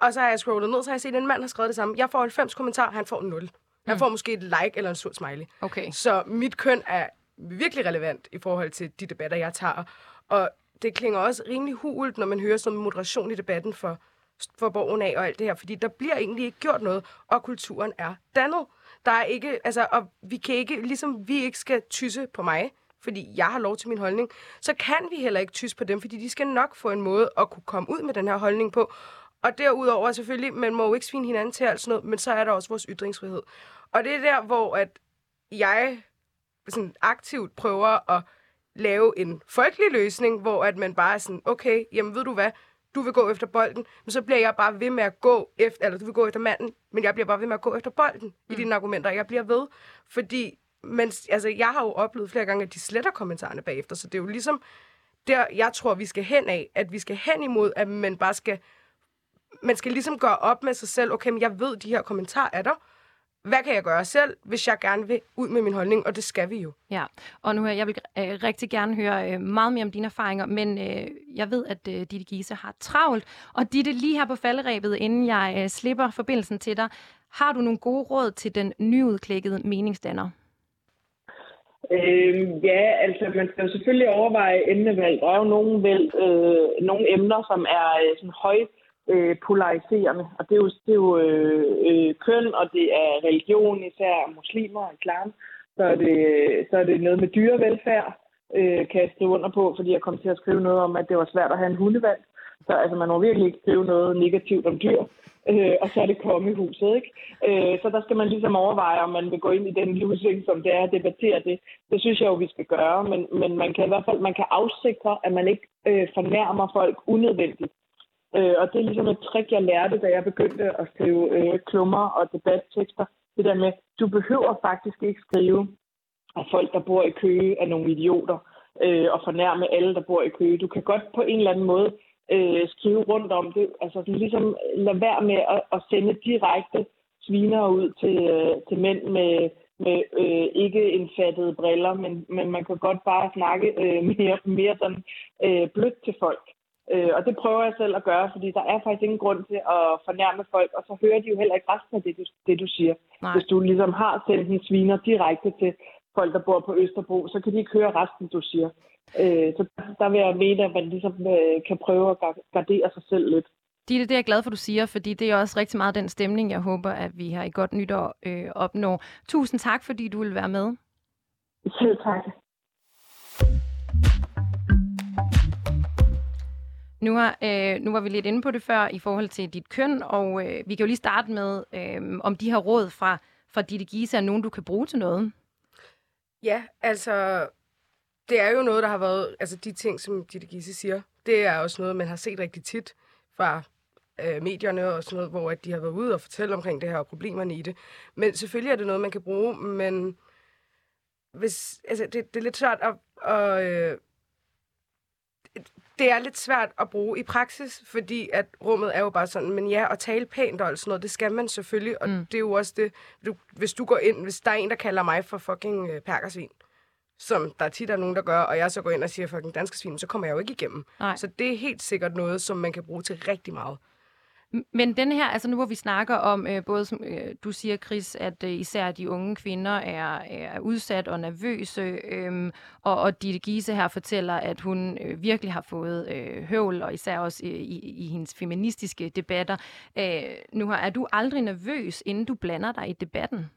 Og så har jeg scrollet ned, så har jeg set, at en mand har skrevet det samme. Jeg får 90 kommentarer, han får 0. Jeg mm. får måske et like eller en sur smiley. Okay. Så mit køn er virkelig relevant i forhold til de debatter, jeg tager. Og det klinger også rimelig hult, når man hører sådan moderation i debatten for, for borgen af og alt det her, fordi der bliver egentlig ikke gjort noget, og kulturen er dannet. Der er ikke, altså, og vi kan ikke, ligesom vi ikke skal tysse på mig, fordi jeg har lov til min holdning, så kan vi heller ikke tysse på dem, fordi de skal nok få en måde at kunne komme ud med den her holdning på. Og derudover selvfølgelig, man må jo ikke svine hinanden til alt sådan noget, men så er der også vores ytringsfrihed. Og det er der, hvor at jeg sådan aktivt prøver at lave en folkelig løsning, hvor at man bare er sådan, okay, jamen ved du hvad, du vil gå efter bolden, men så bliver jeg bare ved med at gå efter, eller du vil gå efter manden, men jeg bliver bare ved med at gå efter bolden mm. i dine argumenter. Jeg bliver ved, fordi men, altså, jeg har jo oplevet flere gange, at de sletter kommentarerne bagefter, så det er jo ligesom der, jeg tror, vi skal hen af, at vi skal hen imod, at man bare skal, man skal ligesom gøre op med sig selv, okay, men jeg ved, de her kommentarer er der, hvad kan jeg gøre selv, hvis jeg gerne vil ud med min holdning, og det skal vi jo. Ja, og nu jeg vil øh, rigtig gerne høre øh, meget mere om dine erfaringer, men øh, jeg ved, at øh, Ditte Gise har travlt, og Ditte, lige her på falderæbet, inden jeg øh, slipper forbindelsen til dig, har du nogle gode råd til den nyudklækkede meningsdanner? Øh, ja, altså man skal jo selvfølgelig overveje emnevalg. Der er jo nogle, vel, øh, nogle emner, som er øh, sådan højt øh, polariserende. Og det er jo, det er jo øh, øh, køn, og det er religion, især muslimer og islam. Så er det, så er det noget med dyrevelfærd, øh, kan jeg skrive under på, fordi jeg kom til at skrive noget om, at det var svært at have en hundevalg. Så altså, man må virkelig ikke skrive noget negativt om dyr. Øh, og så er det kongehuset, ikke? Øh, så der skal man ligesom overveje, om man vil gå ind i den livsving, som det er at debattere det. Det synes jeg jo, vi skal gøre, men, men man kan i hvert fald man kan afsikre, at man ikke øh, fornærmer folk unødvendigt. Øh, og det er ligesom et trick, jeg lærte, da jeg begyndte at skrive øh, klummer og debattekster. Det der med, du behøver faktisk ikke skrive, at folk, der bor i Køge, er nogle idioter, øh, og fornærme alle, der bor i Køge. Du kan godt på en eller anden måde øh, skrive rundt om det. Altså sådan ligesom lade være med at, at sende direkte sviner ud til, øh, til mænd med, med øh, ikke indfattede briller, men, men man kan godt bare snakke øh, mere, mere sådan øh, blødt til folk. Øh, og det prøver jeg selv at gøre, fordi der er faktisk ingen grund til at fornærme folk, og så hører de jo heller ikke resten af det, du, det, du siger. Nej. Hvis du ligesom har sendt en sviner direkte til folk, der bor på Østerbro, så kan de ikke høre resten, du siger. Øh, så der vil jeg mene, at man ligesom øh, kan prøve at gar- gardere sig selv lidt. Det er jeg glad for, du siger, fordi det er også rigtig meget den stemning, jeg håber, at vi har i godt nytår øh, opnår. Tusind tak, fordi du vil være med. Selv tak. Nu, har, øh, nu var vi lidt inde på det før i forhold til dit køn, og øh, vi kan jo lige starte med, øh, om de her råd fra, fra Ditte Giese er nogen, du kan bruge til noget. Ja, altså, det er jo noget, der har været, altså de ting, som Ditte Gisse siger, det er også noget, man har set rigtig tit fra øh, medierne og sådan noget, hvor at de har været ude og fortælle omkring det her og problemerne i det. Men selvfølgelig er det noget, man kan bruge, men hvis, altså, det, det er lidt svært at, at øh, det er lidt svært at bruge i praksis, fordi at rummet er jo bare sådan, men ja, at tale pænt og sådan noget, det skal man selvfølgelig, og Mm. det er jo også det, du, hvis du går ind, hvis der er en, der kalder mig for fucking øh, perkersvin, som der tit er nogen, der gør, og jeg så går ind og siger fucking danske svin, så kommer jeg jo ikke igennem. Nej. Så det er helt sikkert noget, som man kan bruge til rigtig meget. Men den her, altså nu hvor vi snakker om, øh, både som øh, du siger, Chris, at øh, især de unge kvinder er, er udsat og nervøse, øh, og, og Ditte Giese her fortæller, at hun øh, virkelig har fået øh, høvl, og især også i, i, i hendes feministiske debatter. Øh, nu har, er du aldrig nervøs, inden du blander dig i debatten?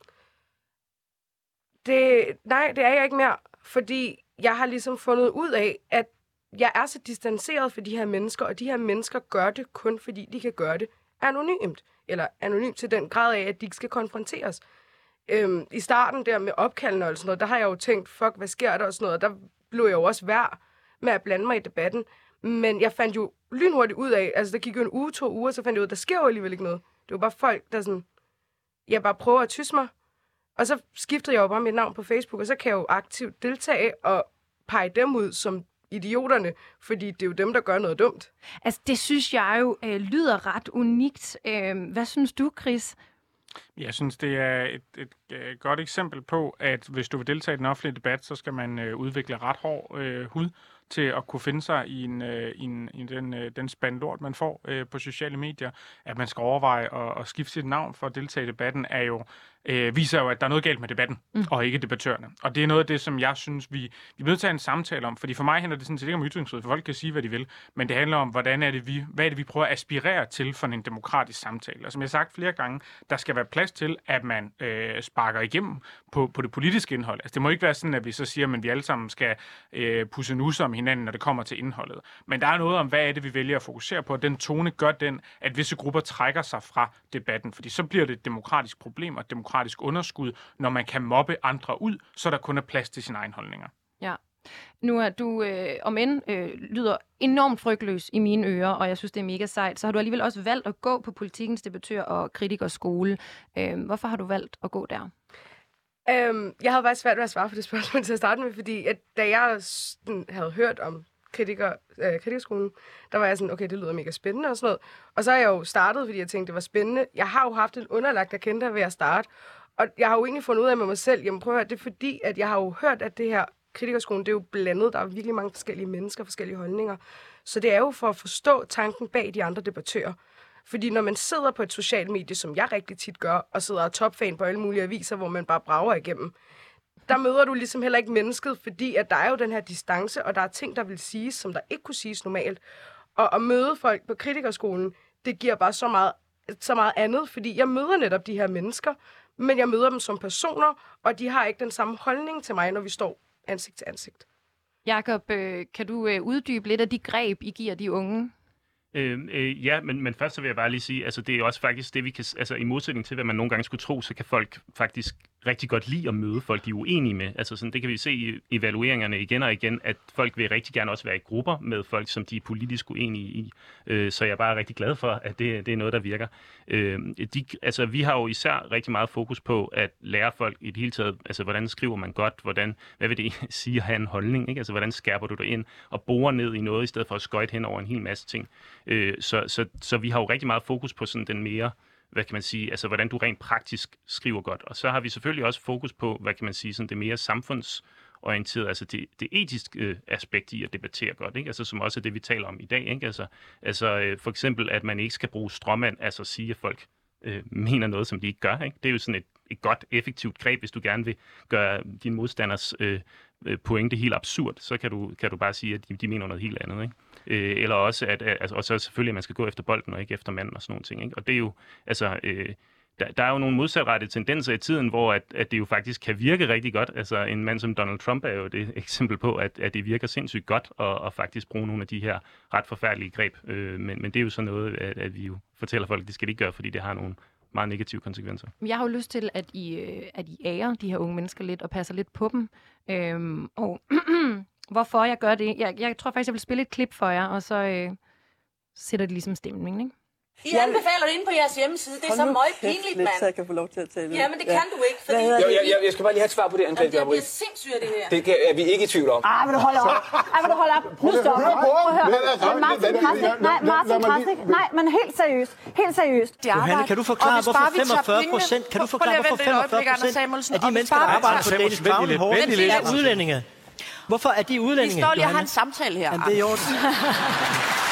Det, nej, det er jeg ikke mere, fordi jeg har ligesom fundet ud af, at jeg er så distanceret for de her mennesker, og de her mennesker gør det kun, fordi de kan gøre det anonymt. Eller anonymt til den grad af, at de ikke skal konfronteres. Øhm, I starten der med opkaldene og sådan noget, der har jeg jo tænkt, fuck, hvad sker der og sådan noget, der blev jeg jo også værd med at blande mig i debatten. Men jeg fandt jo lynhurtigt ud af, altså der gik jo en uge, to uger, så fandt jeg ud af, der sker jo alligevel ikke noget. Det var bare folk, der sådan, jeg bare prøver at tysse mig. Og så skiftede jeg jo bare mit navn på Facebook, og så kan jeg jo aktivt deltage og pege dem ud som idioterne, fordi det er jo dem, der gør noget dumt. Altså det synes jeg jo øh, lyder ret unikt. Øh, hvad synes du, Chris? Jeg synes, det er et, et, et godt eksempel på, at hvis du vil deltage i den offentlige debat, så skal man øh, udvikle ret hård øh, hud til at kunne finde sig i, en, øh, i, en, i den, øh, den spand lort, man får øh, på sociale medier. At man skal overveje at, at skifte sit navn for at deltage i debatten, er jo, øh, viser jo, at der er noget galt med debatten, mm. og ikke debattørerne. Og det er noget af det, som jeg synes, vi, vi er nødt til at have en samtale om. Fordi for mig handler det sådan set ikke om ytringsfrihed, for folk kan sige, hvad de vil. Men det handler om, hvordan er det, vi, hvad er det, vi prøver at aspirere til for en demokratisk samtale. Og som jeg har sagt flere gange, der skal være plads til, at man øh, sparker igennem på, på det politiske indhold. Altså, det må ikke være sådan, at vi så siger, at vi alle sammen skal øh, pusse nusser om hinanden, når det kommer til indholdet. Men der er noget om, hvad er det, vi vælger at fokusere på. Den tone gør den, at visse grupper trækker sig fra debatten, fordi så bliver det et demokratisk problem og et demokratisk underskud, når man kan mobbe andre ud, så der kun er plads til sine egne holdninger. Ja. Nu er du, øh, om end øh, lyder enormt frygtløs i mine ører, og jeg synes, det er mega sejt, så har du alligevel også valgt at gå på politikens debattør og kritikers skole. Øh, hvorfor har du valgt at gå der? Øhm, jeg havde faktisk svært ved at svare på det spørgsmål til at starte med, fordi at, da jeg sådan, havde hørt om kritiker, øh, kritikerskolen, der var jeg sådan, okay, det lyder mega spændende og sådan noget. Og så er jeg jo startet, fordi jeg tænkte, det var spændende. Jeg har jo haft en underlagt agenda ved at starte, og jeg har jo egentlig fundet ud af med mig selv, jamen prøv at høre, det er fordi, at jeg har jo hørt, at det her kritikerskolen, det er jo blandet. Der er virkelig mange forskellige mennesker, forskellige holdninger. Så det er jo for at forstå tanken bag de andre debattører. Fordi når man sidder på et socialt medie, som jeg rigtig tit gør, og sidder og topfan på alle mulige aviser, hvor man bare brager igennem, der møder du ligesom heller ikke mennesket, fordi at der er jo den her distance, og der er ting, der vil siges, som der ikke kunne siges normalt. Og at møde folk på kritikerskolen, det giver bare så meget, så meget andet, fordi jeg møder netop de her mennesker, men jeg møder dem som personer, og de har ikke den samme holdning til mig, når vi står ansigt til ansigt. Jakob, øh, kan du øh, uddybe lidt af de greb, I giver de unge? Øh, øh, ja, men, men først så vil jeg bare lige sige, altså det er også faktisk det, vi kan, altså i modsætning til, hvad man nogle gange skulle tro, så kan folk faktisk rigtig godt lide at møde folk, de er uenige med. Altså sådan, det kan vi se i evalueringerne igen og igen, at folk vil rigtig gerne også være i grupper med folk, som de er politisk uenige i. Øh, så jeg er bare rigtig glad for, at det, det er noget, der virker. Øh, de, altså, vi har jo især rigtig meget fokus på at lære folk i det hele taget, altså hvordan skriver man godt, hvordan, hvad vil det sige at have en holdning, ikke? altså hvordan skærper du dig ind og borer ned i noget, i stedet for at skøjte hen over en hel masse ting. Øh, så, så, så vi har jo rigtig meget fokus på sådan den mere hvad kan man sige, altså hvordan du rent praktisk skriver godt. Og så har vi selvfølgelig også fokus på, hvad kan man sige, sådan det mere orienteret, altså det, det etiske øh, aspekt i at debattere godt, ikke? Altså som også er det, vi taler om i dag, ikke? Altså, altså øh, for eksempel, at man ikke skal bruge stråmand, altså at sige, at folk øh, mener noget, som de ikke gør, ikke? Det er jo sådan et, et godt, effektivt greb, hvis du gerne vil gøre din modstanders øh Øh, pointe helt absurd, så kan du, kan du bare sige, at de, de mener noget helt andet, ikke? Øh, eller også, at, altså, og så selvfølgelig, at man skal gå efter bolden og ikke efter manden og sådan nogle ting, ikke? Og det er jo, altså... Øh, der, der er jo nogle modsatrettede tendenser i tiden, hvor at, at det jo faktisk kan virke rigtig godt. Altså en mand som Donald Trump er jo det eksempel på, at, at det virker sindssygt godt at, at faktisk bruge nogle af de her ret forfærdelige greb. Øh, men, men det er jo så noget, at, at vi jo fortæller folk, at det skal de ikke gøre, fordi det har nogle meget negative konsekvenser. Jeg har jo lyst til, at I, øh, at I ærer de her unge mennesker lidt og passer lidt på dem. Øhm, og hvorfor jeg gør det? Jeg, jeg tror faktisk, jeg vil spille et klip for jer, og så øh, sætter det ligesom stemningen, ikke? I anbefaler det inde på jeres hjemmeside. Det er så meget pinligt, mand. så jeg kan få lov til at tale. Ja, men det kan du ikke, fordi... Jo, jeg, jeg, jeg skal bare lige have et svar på det, Andrea Det bliver sindssygt, det her. Det kan, er vi ikke i tvivl om. Ej, vil du holde op. Ej, vil du holde op. Nu stop. Prøv at høre. Men Martin Krasnik, nej, Martin Krasnik, nej, men helt seriøst. Helt seriøst. Johanne, kan du forklare, hvorfor 45 procent, kan du forklare, hvorfor 45 procent af de mennesker, der arbejder på Danish Crown Hall, er udlændinge? Hvorfor er de udlændinge, Vi står lige og har en samtale her. Jamen, det er i orden.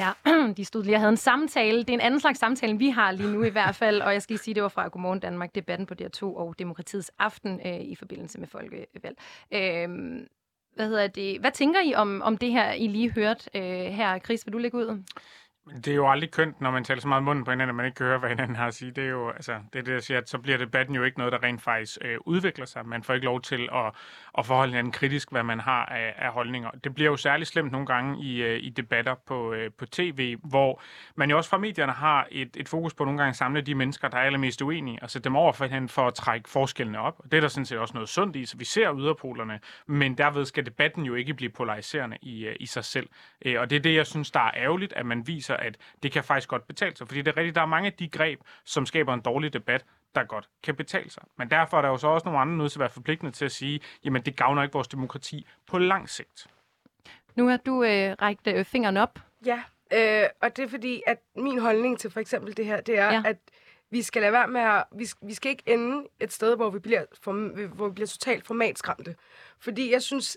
Ja, de stod lige og havde en samtale. Det er en anden slags samtale, end vi har lige nu i hvert fald. Og jeg skal lige sige, det var fra Godmorgen Danmark, debatten på DR2 og Demokratiets Aften øh, i forbindelse med folkevalg. Øh, hvad hedder det? Hvad tænker I om, om det her, I lige hørte øh, her? Chris, vil du lægge ud? Det er jo aldrig kønt, når man taler så meget munden på hinanden, at man ikke kan høre, hvad hinanden har at sige. Det er jo, altså, det er det, jeg siger, at så bliver debatten jo ikke noget, der rent faktisk øh, udvikler sig. Man får ikke lov til at, at forholde hinanden kritisk, hvad man har af, af holdninger. Det bliver jo særligt slemt nogle gange i, øh, i debatter på, øh, på tv, hvor man jo også fra medierne har et, et fokus på nogle gange at samle de mennesker, der er allermest uenige, og sætte dem over for hinanden for at trække forskellene op. Og det er der sådan set også noget sundt i, så vi ser yderpolerne, men derved skal debatten jo ikke blive polariserende i, øh, i sig selv. Øh, og det er det, jeg synes, der er ærgerligt, at man viser, at det kan faktisk godt betale sig. Fordi det er rigtigt, der er mange af de greb, som skaber en dårlig debat, der godt kan betale sig. Men derfor er der jo så også nogle andre nødt til at være forpligtende til at sige, jamen det gavner ikke vores demokrati på lang sigt. Nu har du øh, rækket øh, fingeren op. Ja, øh, og det er fordi, at min holdning til for eksempel det her, det er, ja. at vi skal lade være med at, vi, vi skal ikke ende et sted, hvor vi bliver, for, hvor vi bliver totalt formatskræmte. Fordi jeg synes,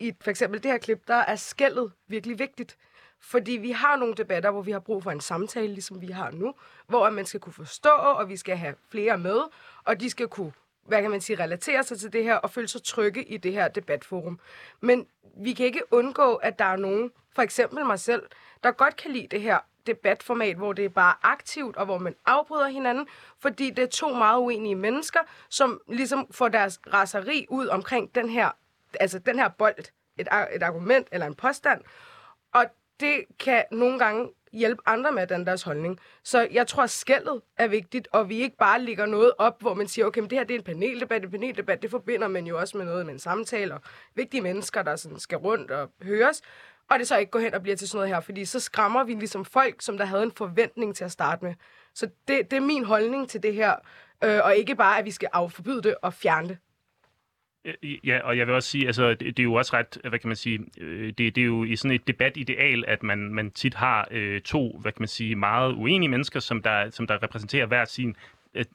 i for eksempel det her klip, der er skældet virkelig vigtigt. Fordi vi har nogle debatter, hvor vi har brug for en samtale, ligesom vi har nu, hvor man skal kunne forstå, og vi skal have flere med, og de skal kunne hvad kan man sige, relatere sig til det her og føle sig trygge i det her debatforum. Men vi kan ikke undgå, at der er nogen, for eksempel mig selv, der godt kan lide det her debatformat, hvor det er bare aktivt, og hvor man afbryder hinanden, fordi det er to meget uenige mennesker, som ligesom får deres raseri ud omkring den her, altså den her bold, et, et argument eller en påstand. Og det kan nogle gange hjælpe andre med den deres holdning. Så jeg tror, at skældet er vigtigt, og vi ikke bare ligger noget op, hvor man siger, okay, men det her det er en paneldebat. En paneldebat, det forbinder man jo også med noget med en samtale, og vigtige mennesker, der sådan skal rundt og høres. Og det så ikke går hen og bliver til sådan noget her, fordi så skræmmer vi ligesom folk, som der havde en forventning til at starte med. Så det, det er min holdning til det her, øh, og ikke bare, at vi skal afforbyde det og fjerne det. Øh, ja, og jeg vil også sige, altså, det, det er jo også ret, hvad kan man sige, øh, det, det er jo i sådan et debatideal, at man, man tit har øh, to, hvad kan man sige, meget uenige mennesker, som der, som der repræsenterer hver sin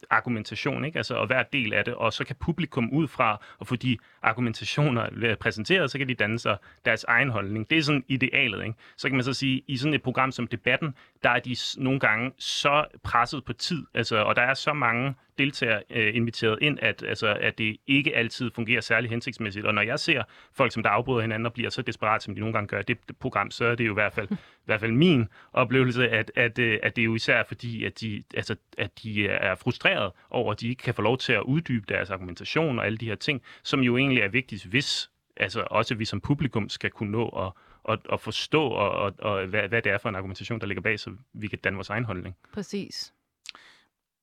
argumentation, ikke? Altså, og hver del af det, og så kan publikum ud fra at få de argumentationer øh, præsenteret, så kan de danne sig deres egen holdning. Det er sådan idealet, ikke? Så kan man så sige, i sådan et program som Debatten, der er de nogle gange så presset på tid, altså, og der er så mange deltagere øh, inviteret ind, at, altså, at det ikke altid fungerer særlig hensigtsmæssigt. Og når jeg ser folk, som der afbryder hinanden og bliver så desperat, som de nogle gange gør det program, så er det jo i hvert fald, i hvert fald min oplevelse, at, at, øh, at det er jo især fordi, at de, altså, at de er frustreret over, at de ikke kan få lov til at uddybe deres argumentation og alle de her ting, som jo egentlig er vigtigt, hvis altså også vi som publikum skal kunne nå at, at, at forstå, og, og, og hvad, hvad det er for en argumentation, der ligger bag, så vi kan danne vores egen holdning. Præcis.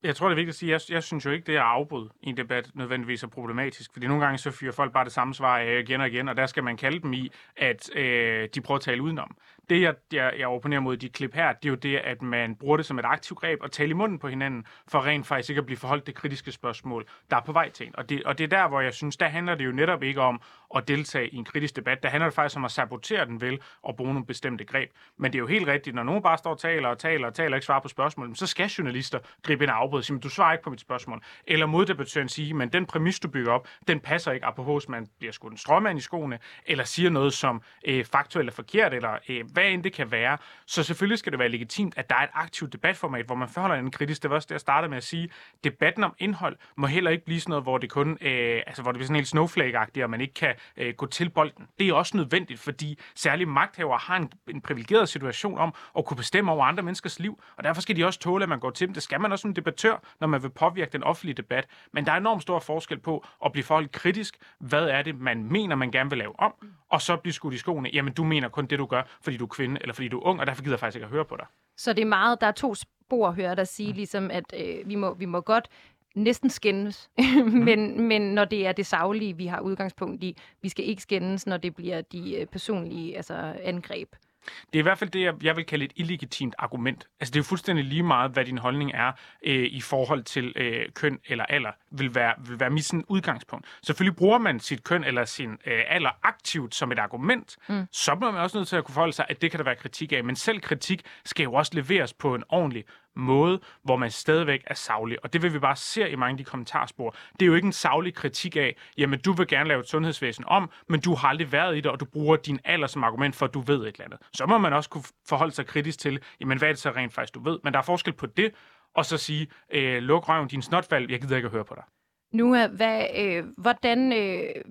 Jeg tror, det er vigtigt at sige, jeg, jeg synes jo ikke, det er afbrud i en debat nødvendigvis er problematisk. Fordi nogle gange så fyrer folk bare det samme svar af igen og igen, og der skal man kalde dem i, at øh, de prøver at tale udenom. Det, jeg, jeg, jeg opponerer mod de klip her, det er jo det, at man bruger det som et aktivt greb og tale i munden på hinanden, for rent faktisk ikke at blive forholdt det kritiske spørgsmål, der er på vej til en. Og det, og det er der, hvor jeg synes, der handler det jo netop ikke om at deltage i en kritisk debat. Der handler det faktisk om at sabotere den vel og bruge nogle bestemte greb. Men det er jo helt rigtigt, når nogen bare står og taler og taler og taler og ikke svarer på spørgsmål, så skal journalister gribe ind og afbryde og sige, du svarer ikke på mit spørgsmål. Eller moddebattøren sige, men den præmis, du bygger op, den passer ikke, apropos, man bliver skudt en stråmand i skoene, eller siger noget, som øh, faktuelt er forkert, eller øh, hvad end det kan være. Så selvfølgelig skal det være legitimt, at der er et aktivt debatformat, hvor man forholder en kritisk. Det var også det, jeg startede med at sige. Debatten om indhold må heller ikke blive sådan noget, hvor det kun, øh, altså hvor det bliver sådan helt snowflake-agtigt, og man ikke kan øh, gå til bolden. Det er også nødvendigt, fordi særligt magthavere har en, en privilegeret situation om at kunne bestemme over andre menneskers liv, og derfor skal de også tåle, at man går til dem. Det skal man også som debattør, når man vil påvirke den offentlige debat. Men der er enormt stor forskel på at blive forholdt kritisk. Hvad er det, man mener, man gerne vil lave om? Og så blive skudt i skoene. Jamen, du mener kun det, du gør, fordi du er kvinde, eller fordi du er ung, og derfor gider jeg faktisk ikke at høre på dig. Så det er meget, der er to spor, hører der sige, ligesom at øh, vi, må, vi må godt næsten skændes, men, men når det er det savlige, vi har udgangspunkt i, vi skal ikke skændes, når det bliver de øh, personlige altså, angreb. Det er i hvert fald det, jeg vil kalde et illegitimt argument. Altså det er jo fuldstændig lige meget, hvad din holdning er øh, i forhold til øh, køn eller alder, vil være, vil være mit sådan udgangspunkt. Selvfølgelig bruger man sit køn eller sin øh, alder aktivt som et argument, mm. så bliver man også nødt til at kunne forholde sig, at det kan der være kritik af. Men selv kritik skal jo også leveres på en ordentlig måde, hvor man stadigvæk er savlig. Og det vil vi bare se i mange af de kommentarspor. Det er jo ikke en savlig kritik af, jamen du vil gerne lave et sundhedsvæsen om, men du har aldrig været i det, og du bruger din alder som argument for, at du ved et eller andet. Så må man også kunne forholde sig kritisk til, jamen hvad er det så rent faktisk, du ved? Men der er forskel på det, og så sige, øh, luk røven, din snotvalg, jeg gider ikke at høre på dig. Nu, hvad, øh, hvordan, øh,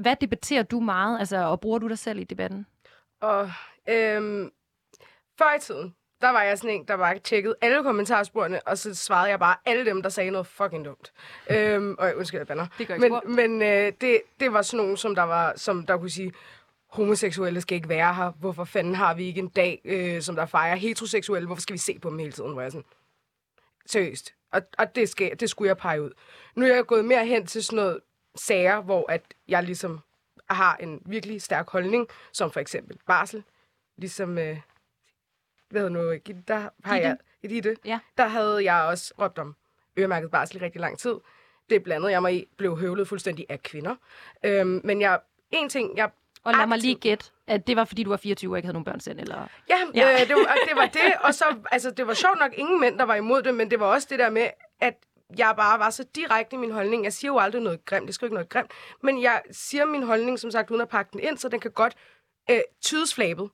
hvad debatterer du meget, altså, og bruger du dig selv i debatten? Og øhm, før i tiden, der var jeg sådan en, der bare tjekkede alle kommentarsporene, og så svarede jeg bare alle dem, der sagde noget fucking dumt. øhm, og undskyld, jeg banner. Det gør ikke Men, men øh, det, det var sådan nogen, som der, var, som der kunne sige, homoseksuelle skal ikke være her. Hvorfor fanden har vi ikke en dag, øh, som der fejrer heteroseksuelle? Hvorfor skal vi se på dem hele tiden? Hvor jeg sådan, seriøst. Og, og det, skal, det skulle jeg pege ud. Nu er jeg gået mere hen til sådan noget sager, hvor at jeg ligesom har en virkelig stærk holdning, som for eksempel barsel. Ligesom øh, hvad nu, der har jeg, det, ja. der havde jeg også råbt om øremærket barsel i rigtig lang tid. Det blandede jeg mig i, blev høvlet fuldstændig af kvinder. Øhm, men jeg, en ting, jeg og lad mig lige gætte, at det var, fordi du var 24 og ikke havde nogen børn selv, eller? Ja, ja. Øh, det, var, det var det. Og så, altså, det var sjovt nok ingen mænd, der var imod det, men det var også det der med, at jeg bare var så direkte i min holdning. Jeg siger jo aldrig noget grimt, det skal ikke noget grimt, men jeg siger min holdning, som sagt, uden at pakke den ind, så den kan godt øh, tydes flabet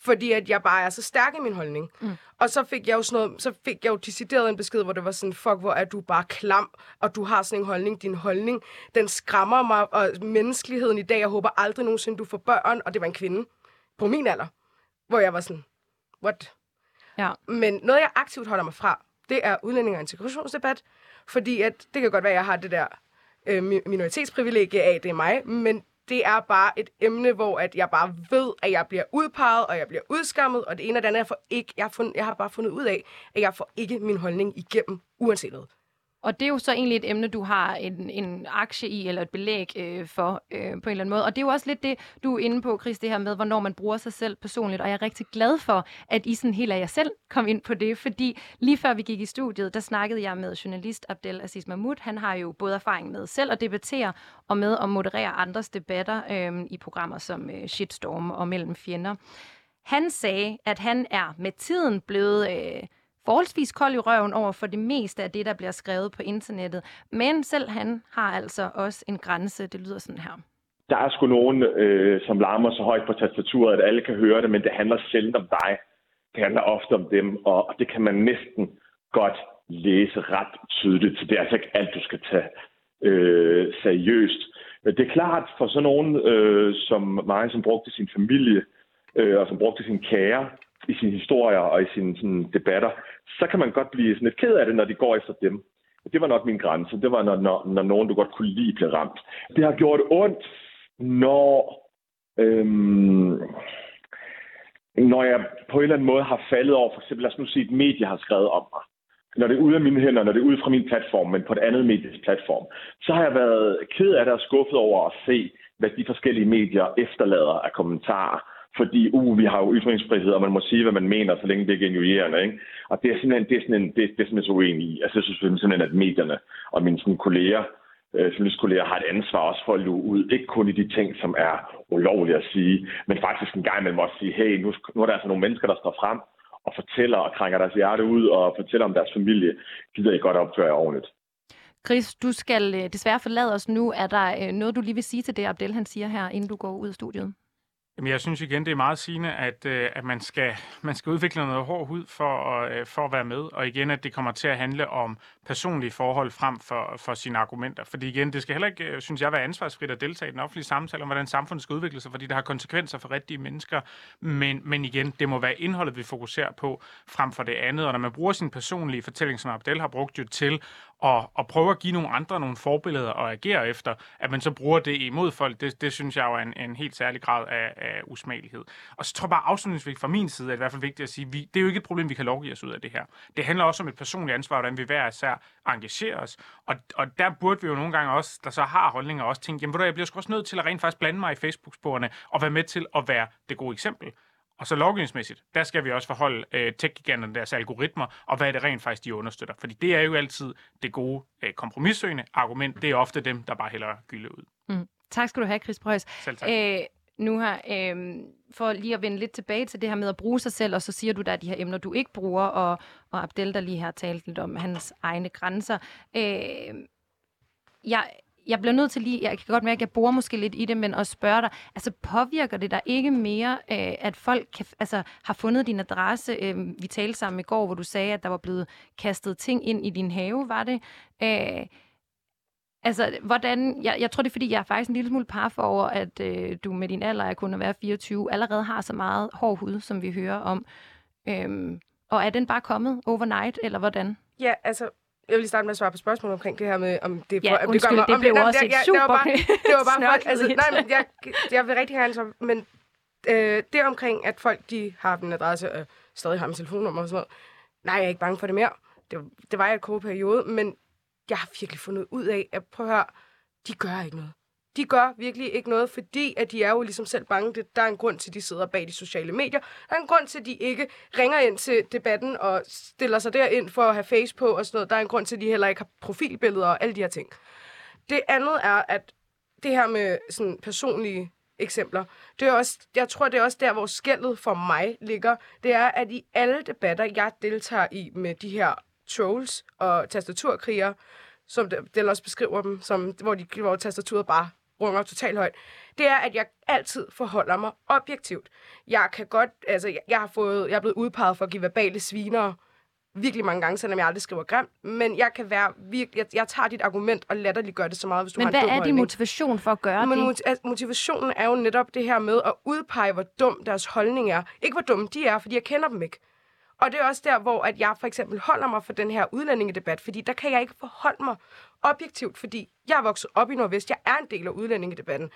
fordi at jeg bare er så stærk i min holdning. Mm. Og så fik jeg jo sådan noget, så fik jeg jo decideret en besked, hvor det var sådan, fuck, hvor er du bare klam, og du har sådan en holdning. Din holdning, den skræmmer mig, og menneskeligheden i dag, jeg håber aldrig nogensinde, du får børn, og det var en kvinde på min alder, hvor jeg var sådan, what? Ja. Men noget, jeg aktivt holder mig fra, det er udlænding og integrationsdebat, fordi at, det kan godt være, at jeg har det der øh, minoritetsprivilegie af, det er mig, men det er bare et emne, hvor at jeg bare ved, at jeg bliver udpeget, og jeg bliver udskammet, og det ene og det andet, jeg, får ikke, jeg, har fundet, jeg har bare fundet ud af, at jeg får ikke min holdning igennem, uanset noget. Og det er jo så egentlig et emne, du har en, en aktie i, eller et belæg øh, for øh, på en eller anden måde. Og det er jo også lidt det, du er inde på, Chris, det her med, hvornår man bruger sig selv personligt. Og jeg er rigtig glad for, at I sådan helt af jer selv kom ind på det. Fordi lige før vi gik i studiet, der snakkede jeg med journalist Abdel Aziz Mahmoud. Han har jo både erfaring med selv at debattere, og med at moderere andres debatter øh, i programmer som øh, Shitstorm og Mellem Fjender. Han sagde, at han er med tiden blevet... Øh, forholdsvis kold i røven over for det meste af det, der bliver skrevet på internettet. Men selv han har altså også en grænse. Det lyder sådan her. Der er sgu nogen, øh, som larmer så højt på tastaturet, at alle kan høre det, men det handler sjældent om dig. Det handler ofte om dem, og det kan man næsten godt læse ret tydeligt. Så det er altså ikke alt, du skal tage øh, seriøst. Det er klart for sådan nogen øh, som mig, som brugte sin familie, øh, og som brugte sin kære i sine historier og i sine sådan, debatter, så kan man godt blive sådan lidt ked af det, når de går efter dem. Det var nok min grænse. Det var, når, når, når nogen, du godt kunne lide, blev ramt. Det har gjort ondt, når, øhm, når jeg på en eller anden måde har faldet over, for eksempel, lad os nu sige, et medie har skrevet om mig. Når det er ude af mine hænder, når det er ude fra min platform, men på et andet medies platform, så har jeg været ked af det og skuffet over at se, hvad de forskellige medier efterlader af kommentarer fordi uh, vi har jo ytringsfrihed, og man må sige, hvad man mener, så længe det er genuerende. Ikke? Og det er simpelthen, det er simpelthen, det, det er simpelthen så uenig i. Altså, jeg synes simpelthen, at medierne og mine sådan, kolleger øh, journalistkolleger har et ansvar også for at luge ud. Ikke kun i de ting, som er ulovlige at sige, men faktisk en gang imellem også sige, hey, nu, nu er der altså nogle mennesker, der står frem og fortæller og krænker deres hjerte ud og fortæller om deres familie. Gider I godt opføre jer ordentligt. Chris, du skal øh, desværre forlade os nu. Er der øh, noget, du lige vil sige til det, Abdel han siger her, inden du går ud af studiet? Jamen, jeg synes igen, det er meget sigende, at, øh, at man, skal, man skal udvikle noget hård hud for at, øh, for at være med. Og igen, at det kommer til at handle om personlige forhold frem for, for sine argumenter. Fordi igen, det skal heller ikke, øh, synes jeg, være ansvarsfrit at deltage i den offentlige samtale om, hvordan samfundet skal udvikle sig, fordi det har konsekvenser for rigtige mennesker. Men, men igen, det må være indholdet, vi fokuserer på, frem for det andet. Og når man bruger sin personlige fortælling, som Abdel har brugt jo til og, og prøve at give nogle andre nogle forbilleder og agere efter, at man så bruger det imod folk, det, det synes jeg jo er en, en helt særlig grad af, af usmagelighed. Og så tror jeg bare afslutningsvis fra min side, at det er i hvert fald vigtigt at sige, vi, det er jo ikke et problem, vi kan lovgive os ud af det her. Det handler også om et personligt ansvar, hvordan vi hver især engagerer os. Og, og der burde vi jo nogle gange også, der så har holdninger, også tænke, jamen ved du, jeg bliver sgu også nødt til at rent faktisk blande mig i Facebook-sporene og være med til at være det gode eksempel. Og så lovgivningsmæssigt, der skal vi også forholde øh, tech-giganterne deres algoritmer, og hvad er det rent faktisk, de understøtter. Fordi det er jo altid det gode øh, kompromissøgende argument. Det er ofte dem, der bare hælder gylde ud. Mm. Tak skal du have, Chris Preuss. Selv tak. Æh, nu her, øh, for lige at vende lidt tilbage til det her med at bruge sig selv, og så siger du, der er de her emner, du ikke bruger, og, og Abdel, der lige har talt lidt om hans egne grænser. Øh, jeg, jeg bliver nødt til lige, jeg kan godt mærke, at jeg bor måske lidt i det, men at spørge dig, altså påvirker det dig ikke mere, øh, at folk kan, altså, har fundet din adresse? Øh, vi talte sammen i går, hvor du sagde, at der var blevet kastet ting ind i din have, var det? Øh, altså, hvordan, jeg, jeg tror det er, fordi jeg er faktisk en lille smule par for over, at øh, du med din alder er kun at være 24, allerede har så meget hård hud, som vi hører om. Øhm, og er den bare kommet overnight, eller hvordan? Ja, altså, jeg vil lige starte med at svare på spørgsmålet omkring det her med, om det, ja, om undskyld, det, gør mig, om det blev det, også et super det var bare, det var bare folk, altså, nej, men jeg, jeg vil rigtig gerne, så, men øh, det omkring, at folk de har en adresse og stadig har min telefonnummer og sådan noget, nej, jeg er ikke bange for det mere. Det, det var jeg et kort periode, men jeg har virkelig fundet ud af, at prøv at høre, de gør ikke noget de gør virkelig ikke noget, fordi at de er jo ligesom selv bange. Det, der er en grund til, at de sidder bag de sociale medier. Der er en grund til, at de ikke ringer ind til debatten og stiller sig derind for at have face på og sådan noget. Der er en grund til, at de heller ikke har profilbilleder og alle de her ting. Det andet er, at det her med sådan personlige eksempler, det er også, jeg tror, det er også der, hvor skældet for mig ligger. Det er, at i alle debatter, jeg deltager i med de her trolls og tastaturkrigere, som Del også beskriver dem, som, hvor, de, hvor tastaturet bare runger totalt højt, det er, at jeg altid forholder mig objektivt. Jeg kan godt, altså, jeg, jeg har fået, jeg er blevet udpeget for at give verbale sviner virkelig mange gange, selvom jeg aldrig skriver grimt, men jeg kan være virkelig, jeg, jeg tager dit argument og latterligt gør det så meget, hvis du men har en hvad er din motivation for at gøre men det? Men motivationen er jo netop det her med at udpege, hvor dum deres holdning er. Ikke hvor dum de er, fordi jeg kender dem ikke. Og det er også der, hvor at jeg for eksempel holder mig for den her udlændingedebat, fordi der kan jeg ikke forholde mig objektivt, fordi jeg er vokset op i Nordvest, jeg er en del af udlændingedebatten.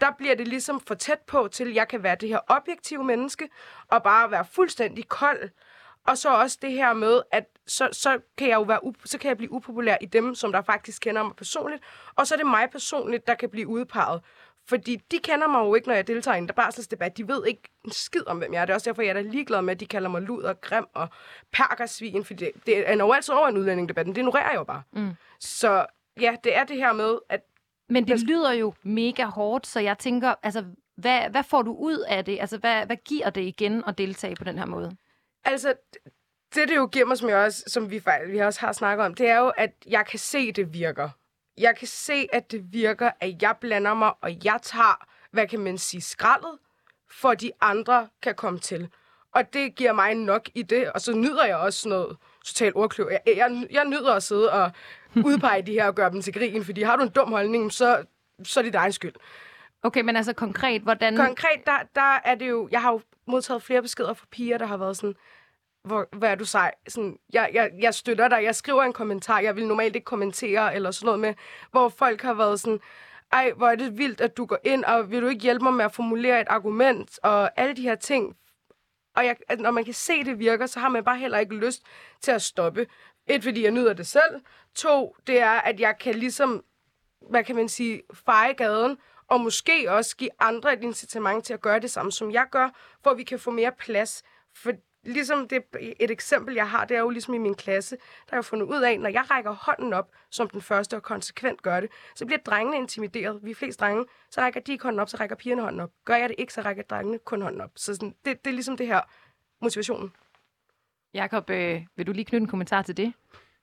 Der bliver det ligesom for tæt på til, at jeg kan være det her objektive menneske, og bare være fuldstændig kold. Og så også det her med, at så, så kan jeg jo være så kan jeg blive upopulær i dem, som der faktisk kender mig personligt. Og så er det mig personligt, der kan blive udpeget. Fordi de kender mig jo ikke, når jeg deltager i en barselsdebat. De ved ikke en skid om, hvem jeg er. Det er også derfor, jeg er da ligeglad med, at de kalder mig luder, grim og perkersvin. For det, det er altid over en udlændingdebat, det ignorerer jeg jo bare. Mm. Så ja, det er det her med, at... Men det lyder jo mega hårdt, så jeg tænker, altså, hvad, hvad får du ud af det? Altså, hvad, hvad giver det igen at deltage på den her måde? Altså, det det jo giver mig, som, jeg også, som vi, vi også har snakket om, det er jo, at jeg kan se, det virker jeg kan se, at det virker, at jeg blander mig, og jeg tager, hvad kan man sige, skraldet, for de andre kan komme til. Og det giver mig nok i det, og så nyder jeg også noget totalt ordkløv. Jeg, jeg, jeg nyder at sidde og udpege de her og gøre dem til grin, fordi har du en dum holdning, så, så er det dig skyld. Okay, men altså konkret, hvordan... Konkret, der, der er det jo... Jeg har jo modtaget flere beskeder fra piger, der har været sådan, hvor, hvor er du sej. Sådan, jeg, jeg, jeg støtter dig, jeg skriver en kommentar, jeg vil normalt ikke kommentere, eller sådan noget med, hvor folk har været sådan, ej, hvor er det vildt, at du går ind, og vil du ikke hjælpe mig med at formulere et argument, og alle de her ting. Og jeg, at når man kan se, det virker, så har man bare heller ikke lyst til at stoppe. Et, fordi jeg nyder det selv. To, det er, at jeg kan ligesom, hvad kan man sige, feje gaden, og måske også give andre et incitament til at gøre det samme, som jeg gør, for at vi kan få mere plads. For ligesom det, et eksempel, jeg har, det er jo ligesom i min klasse, der har jeg fundet ud af, når jeg rækker hånden op, som den første og konsekvent gør det, så bliver drengene intimideret. Vi er flest drenge, så rækker de ikke hånden op, så rækker pigerne hånden op. Gør jeg det ikke, så rækker drengene kun hånden op. Så sådan, det, det er ligesom det her motivationen. Jakob, øh, vil du lige knytte en kommentar til det?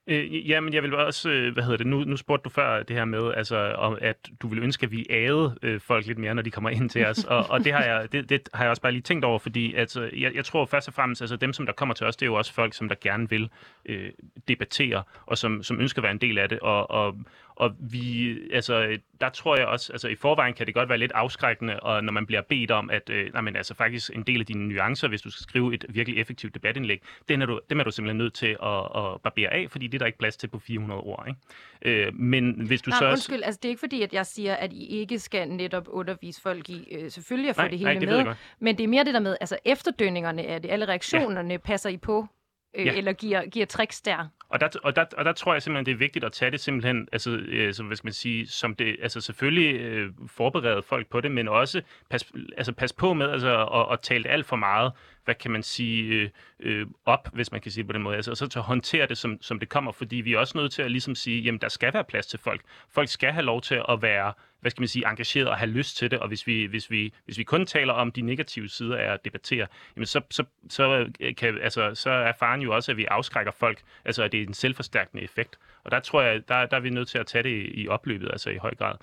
Øh, ja, men jeg vil også, øh, hvad hedder det, nu, nu spurgte du før det her med, altså, om, at du ville ønske, at vi æde øh, folk lidt mere, når de kommer ind til os, og, og det, har jeg, det, det har jeg også bare lige tænkt over, fordi altså, jeg, jeg tror først og fremmest, altså dem, som der kommer til os, det er jo også folk, som der gerne vil øh, debattere, og som, som ønsker at være en del af det, og, og, og vi, altså, der tror jeg også, altså i forvejen kan det godt være lidt afskrækkende, og når man bliver bedt om, at øh, nej, men, altså, faktisk en del af dine nuancer, hvis du skal skrive et virkelig effektivt debatindlæg, den er du, dem er du simpelthen nødt til at, at barbere af, fordi det er der ikke plads til på 400 ord. Ikke? Øh, men hvis du nej, så... undskyld, altså det er ikke fordi, at jeg siger, at I ikke skal netop undervise folk i øh, selvfølgelig at få Nej, det hele nej, det med, men det er mere det der med, altså efterdønningerne af det, alle reaktionerne ja. passer I på, øh, Ja. eller giver, giver tricks der. Og der, og, der, og der tror jeg simpelthen, det er vigtigt at tage det simpelthen, altså, øh, som, hvad skal man sige, som det, altså selvfølgelig øh, forberede folk på det, men også pas, altså, pas på med altså, at, at tale alt for meget, hvad kan man sige, øh, øh, op, hvis man kan sige det på den måde, altså, og så til at håndtere det, som, som det kommer, fordi vi er også nødt til at ligesom sige, jamen der skal være plads til folk. Folk skal have lov til at være, hvad skal man sige, engageret og have lyst til det, og hvis vi, hvis vi, hvis vi kun taler om de negative sider af at debattere, jamen så, så, så, øh, kan, altså, så er faren jo også, at vi afskrækker folk, altså at det er en selvforstærkende effekt. Og der tror jeg, der, der er vi nødt til at tage det i, i opløbet, altså i høj grad.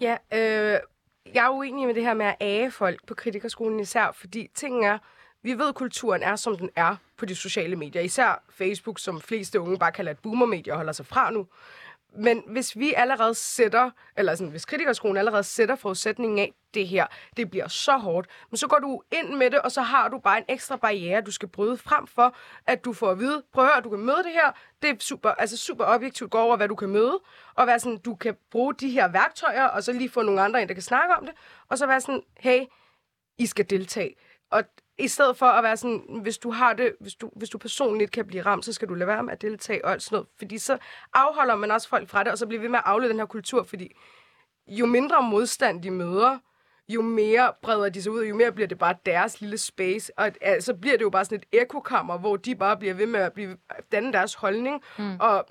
Ja, øh, jeg er uenig med det her med at age folk på kritikerskolen især, fordi ting er, vi ved, at kulturen er, som den er på de sociale medier. Især Facebook, som fleste unge bare kalder et boomermedie og holder sig fra nu. Men hvis vi allerede sætter, eller sådan, hvis kritikerskolen allerede sætter forudsætningen af, det her, det bliver så hårdt, men så går du ind med det, og så har du bare en ekstra barriere, du skal bryde frem for, at du får at vide, prøv at høre, du kan møde det her, det er super, altså super objektivt, gå over, hvad du kan møde, og være sådan, du kan bruge de her værktøjer, og så lige få nogle andre ind, der kan snakke om det, og så være sådan, hey, I skal deltage. Og i stedet for at være sådan, hvis du har det, hvis du, hvis du personligt kan blive ramt, så skal du lade være med at deltage og alt sådan noget. Fordi så afholder man også folk fra det, og så bliver vi med at aflede den her kultur, fordi jo mindre modstand de møder, jo mere breder de sig ud, og jo mere bliver det bare deres lille space. Og øh, så bliver det jo bare sådan et ekokammer, hvor de bare bliver ved med at blive, danne deres holdning. Mm. Og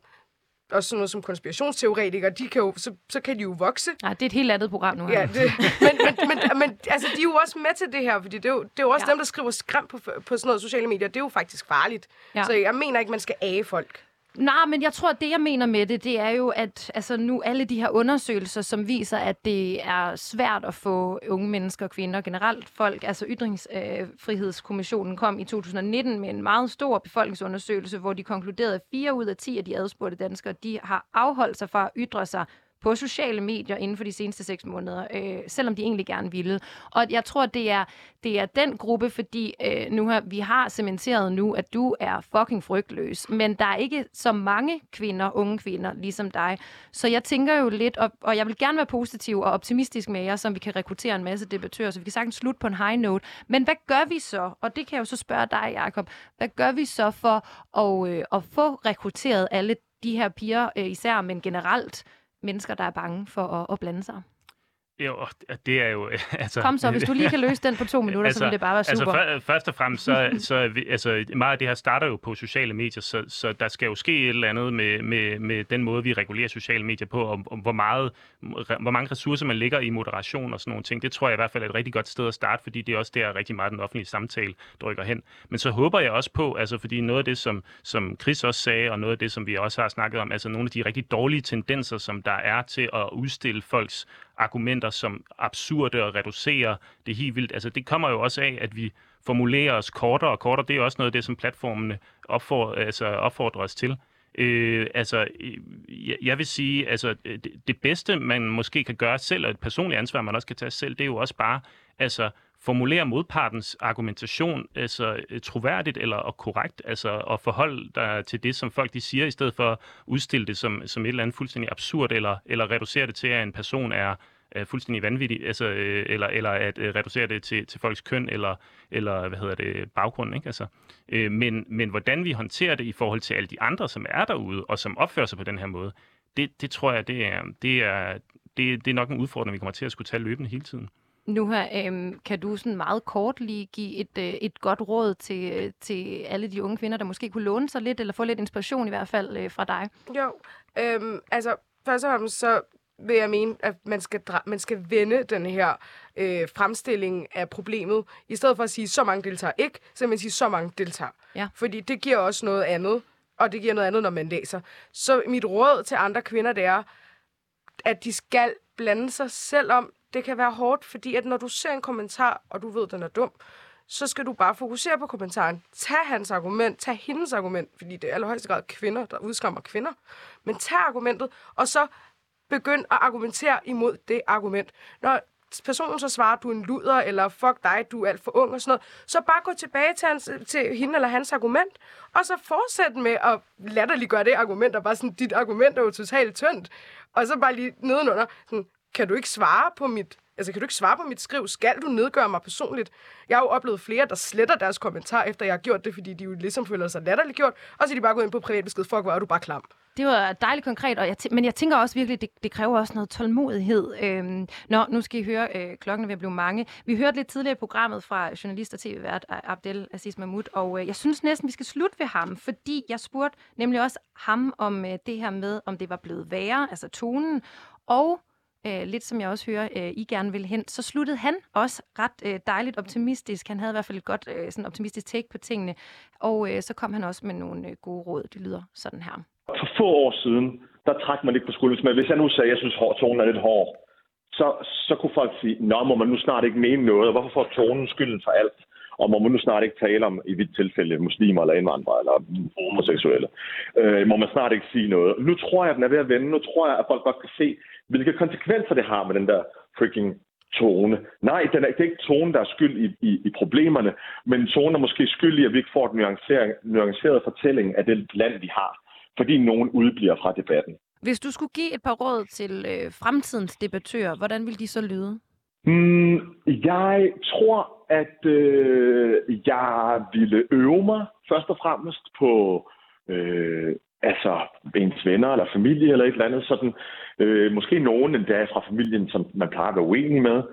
og sådan noget som konspirationsteoretikere, de kan jo, så, så kan de jo vokse. Nej, det er et helt andet program nu. Ja, det, men, men, men, men altså, de er jo også med til det her, fordi det er jo, det er jo også ja. dem, der skriver skræm på, på sådan noget sociale medier. Det er jo faktisk farligt. Ja. Så jeg mener ikke, man skal age folk. Nej, men jeg tror, at det, jeg mener med det, det er jo, at altså, nu alle de her undersøgelser, som viser, at det er svært at få unge mennesker og kvinder, generelt. Folk, altså Ytringsfrihedskommissionen øh, kom i 2019 med en meget stor befolkningsundersøgelse, hvor de konkluderede, at 4 ud af 10 af de adspurgte danskere, de har afholdt sig fra at ytre sig på sociale medier inden for de seneste seks måneder, øh, selvom de egentlig gerne ville. Og jeg tror, det er, det er den gruppe, fordi øh, nu har, vi har cementeret nu, at du er fucking frygtløs, men der er ikke så mange kvinder, unge kvinder, ligesom dig. Så jeg tænker jo lidt, og, og jeg vil gerne være positiv og optimistisk med jer, som vi kan rekruttere en masse debattører, så vi kan sagtens slutte på en high note. Men hvad gør vi så? Og det kan jeg jo så spørge dig, Jacob. Hvad gør vi så for at, øh, at få rekrutteret alle de her piger, øh, især, men generelt, mennesker, der er bange for at, at blande sig. Jo, det er jo... Altså, Kom så, hvis du lige kan løse den på to minutter, altså, så vil det bare være super. Altså, først og fremmest, så, så vi, altså, meget af det her starter jo på sociale medier, så, så der skal jo ske et eller andet med, med, med den måde, vi regulerer sociale medier på, om, om hvor, meget, hvor mange ressourcer man lægger i moderation og sådan nogle ting. Det tror jeg i hvert fald er et rigtig godt sted at starte, fordi det er også der rigtig meget den offentlige samtale drykker hen. Men så håber jeg også på, altså fordi noget af det, som, som Chris også sagde, og noget af det, som vi også har snakket om, altså nogle af de rigtig dårlige tendenser, som der er til at udstille folks argumenter som absurde og reducere det helt vildt. Altså det kommer jo også af, at vi formulerer os kortere og kortere. Det er også noget af det, som platformene opfordrer, altså opfordrer os til. Øh, altså, jeg, jeg vil sige, altså, det, det bedste, man måske kan gøre selv, og et personligt ansvar, man også kan tage selv, det er jo også bare, altså, formulere modpartens argumentation altså, øh, troværdigt eller og korrekt, altså og forholde dig til det, som folk de siger, i stedet for at udstille det som, som et eller andet fuldstændig absurd, eller, eller reducere det til, at en person er, øh, fuldstændig vanvittig, altså, øh, eller, eller at øh, reducere det til, til folks køn, eller, eller hvad hedder det, baggrund, ikke? Altså, øh, men, men hvordan vi håndterer det i forhold til alle de andre, som er derude, og som opfører sig på den her måde, det, det tror jeg, det er, det, er, det, det er nok en udfordring, vi kommer til at skulle tage løbende hele tiden. Nu her, øhm, kan du sådan meget kort lige give et, øh, et godt råd til, øh, til alle de unge kvinder, der måske kunne låne sig lidt, eller få lidt inspiration i hvert fald øh, fra dig? Jo, øhm, altså først og fremmest så vil jeg mene, at man skal, man skal vende den her øh, fremstilling af problemet. I stedet for at sige, så mange deltager ikke, så man sige, så mange deltager. Ja. Fordi det giver også noget andet, og det giver noget andet, når man læser. Så mit råd til andre kvinder, det er, at de skal blande sig, selvom det kan være hårdt, fordi at når du ser en kommentar, og du ved, den er dum, så skal du bare fokusere på kommentaren. Tag hans argument, tag hendes argument, fordi det er allerhøjeste grad kvinder, der udskammer kvinder. Men tag argumentet, og så begynd at argumentere imod det argument. Når personen så svarer, du er en luder, eller fuck dig, du er alt for ung og sådan noget, så bare gå tilbage til, hans, til hende eller hans argument, og så fortsæt med at latterliggøre det argument, og bare sådan, dit argument er jo totalt tyndt. Og så bare lige nedenunder, sådan, kan du ikke svare på mit Altså, kan du ikke svare på mit skriv? Skal du nedgøre mig personligt? Jeg har jo oplevet flere, der sletter deres kommentar, efter jeg har gjort det, fordi de jo ligesom føler sig latterligt gjort, og så er de bare gået ind på privatbesked. Fuck, hvor er du bare klam. Det var dejligt konkret, og jeg men jeg tænker også virkelig, det, det kræver også noget tålmodighed. Øhm, nå, nu skal I høre, øh, klokken er ved at blive mange. Vi hørte lidt tidligere i programmet fra journalist og tv-vært øh, Abdel Aziz Mahmoud, og øh, jeg synes næsten, vi skal slutte ved ham, fordi jeg spurgte nemlig også ham om øh, det her med, om det var blevet værre, altså tonen, og øh, lidt som jeg også hører, øh, I gerne vil hen, så sluttede han også ret øh, dejligt optimistisk. Han havde i hvert fald et godt øh, sådan optimistisk take på tingene, og øh, så kom han også med nogle øh, gode råd. Det lyder sådan her. For få år siden, der trak man lidt på skulderen. Men hvis jeg nu sagde, at jeg synes, at tonen er lidt hård, så, så kunne folk sige, nå, må man nu snart ikke mene noget, og hvorfor får tonen skylden for alt? Og må man nu snart ikke tale om, i vidt tilfælde, muslimer eller indvandrere eller homoseksuelle? Øh, må man snart ikke sige noget? Nu tror jeg, at den er ved at vende. Nu tror jeg, at folk godt kan se, hvilke konsekvenser det har med den der freaking tone. Nej, den er, det er ikke tonen, der er skyld i, i, i problemerne, men tonen er måske skyld i, at vi ikke får en nuanceret, nuanceret fortælling af det land, vi har, fordi nogen udbliver fra debatten. Hvis du skulle give et par råd til øh, fremtidens debattører, hvordan vil de så lyde? Mm, jeg tror, at øh, jeg ville øve mig først og fremmest på øh, altså ens venner eller familie eller et eller andet sådan. Øh, måske nogen endda fra familien, som man plejer at være uenig med.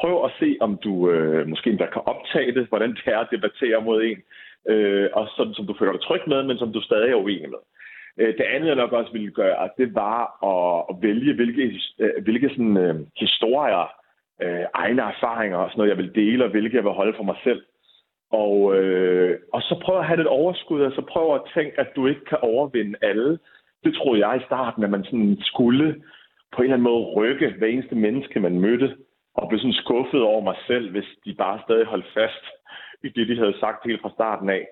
Prøv at se, om du øh, måske endda kan optage det, hvordan det er at debattere mod en. Øh, og sådan, som du føler dig tryg med, men som du stadig er uenig med. Øh, det andet, jeg nok også ville gøre, det var at, at vælge, hvilke, øh, hvilke sådan, øh, historier, øh, egne erfaringer og sådan noget, jeg vil dele, og hvilke jeg vil holde for mig selv. Og, øh, og så prøv at have lidt overskud, og så prøv at tænke, at du ikke kan overvinde alle. Det troede jeg i starten, at man sådan skulle på en eller anden måde rykke hver eneste menneske, man mødte, og blev sådan skuffet over mig selv, hvis de bare stadig holdt fast i det, de havde sagt helt fra starten af.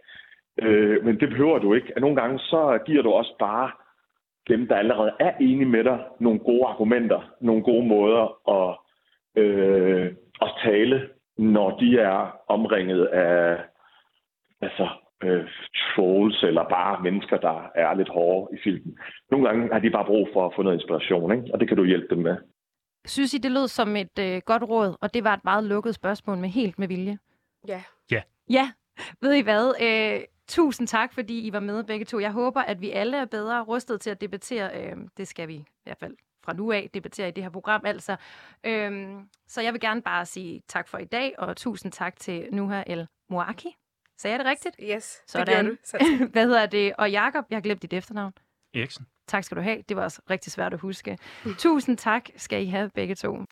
Øh, men det behøver du ikke. Nogle gange så giver du også bare dem, der allerede er enige med dig, nogle gode argumenter, nogle gode måder at, øh, at tale når de er omringet af altså, øh, trolls eller bare mennesker, der er lidt hårde i filmen. Nogle gange har de bare brug for at få noget inspiration, ikke? og det kan du hjælpe dem med. Synes I, det lød som et øh, godt råd, og det var et meget lukket spørgsmål med helt med vilje? Ja. Ja. Ja. Ved I hvad? Øh, tusind tak, fordi I var med begge to. Jeg håber, at vi alle er bedre rustet til at debattere. Øh, det skal vi i hvert fald fra nu af debattere i det her program. Altså. Øhm, så jeg vil gerne bare sige tak for i dag, og tusind tak til Nuha El Moaki. Sagde jeg det rigtigt? Yes, Sådan. det gjorde du. Hvad hedder det? Og Jakob, jeg har glemt dit efternavn. Eriksen. Tak skal du have. Det var også rigtig svært at huske. Tusind tak skal I have begge to.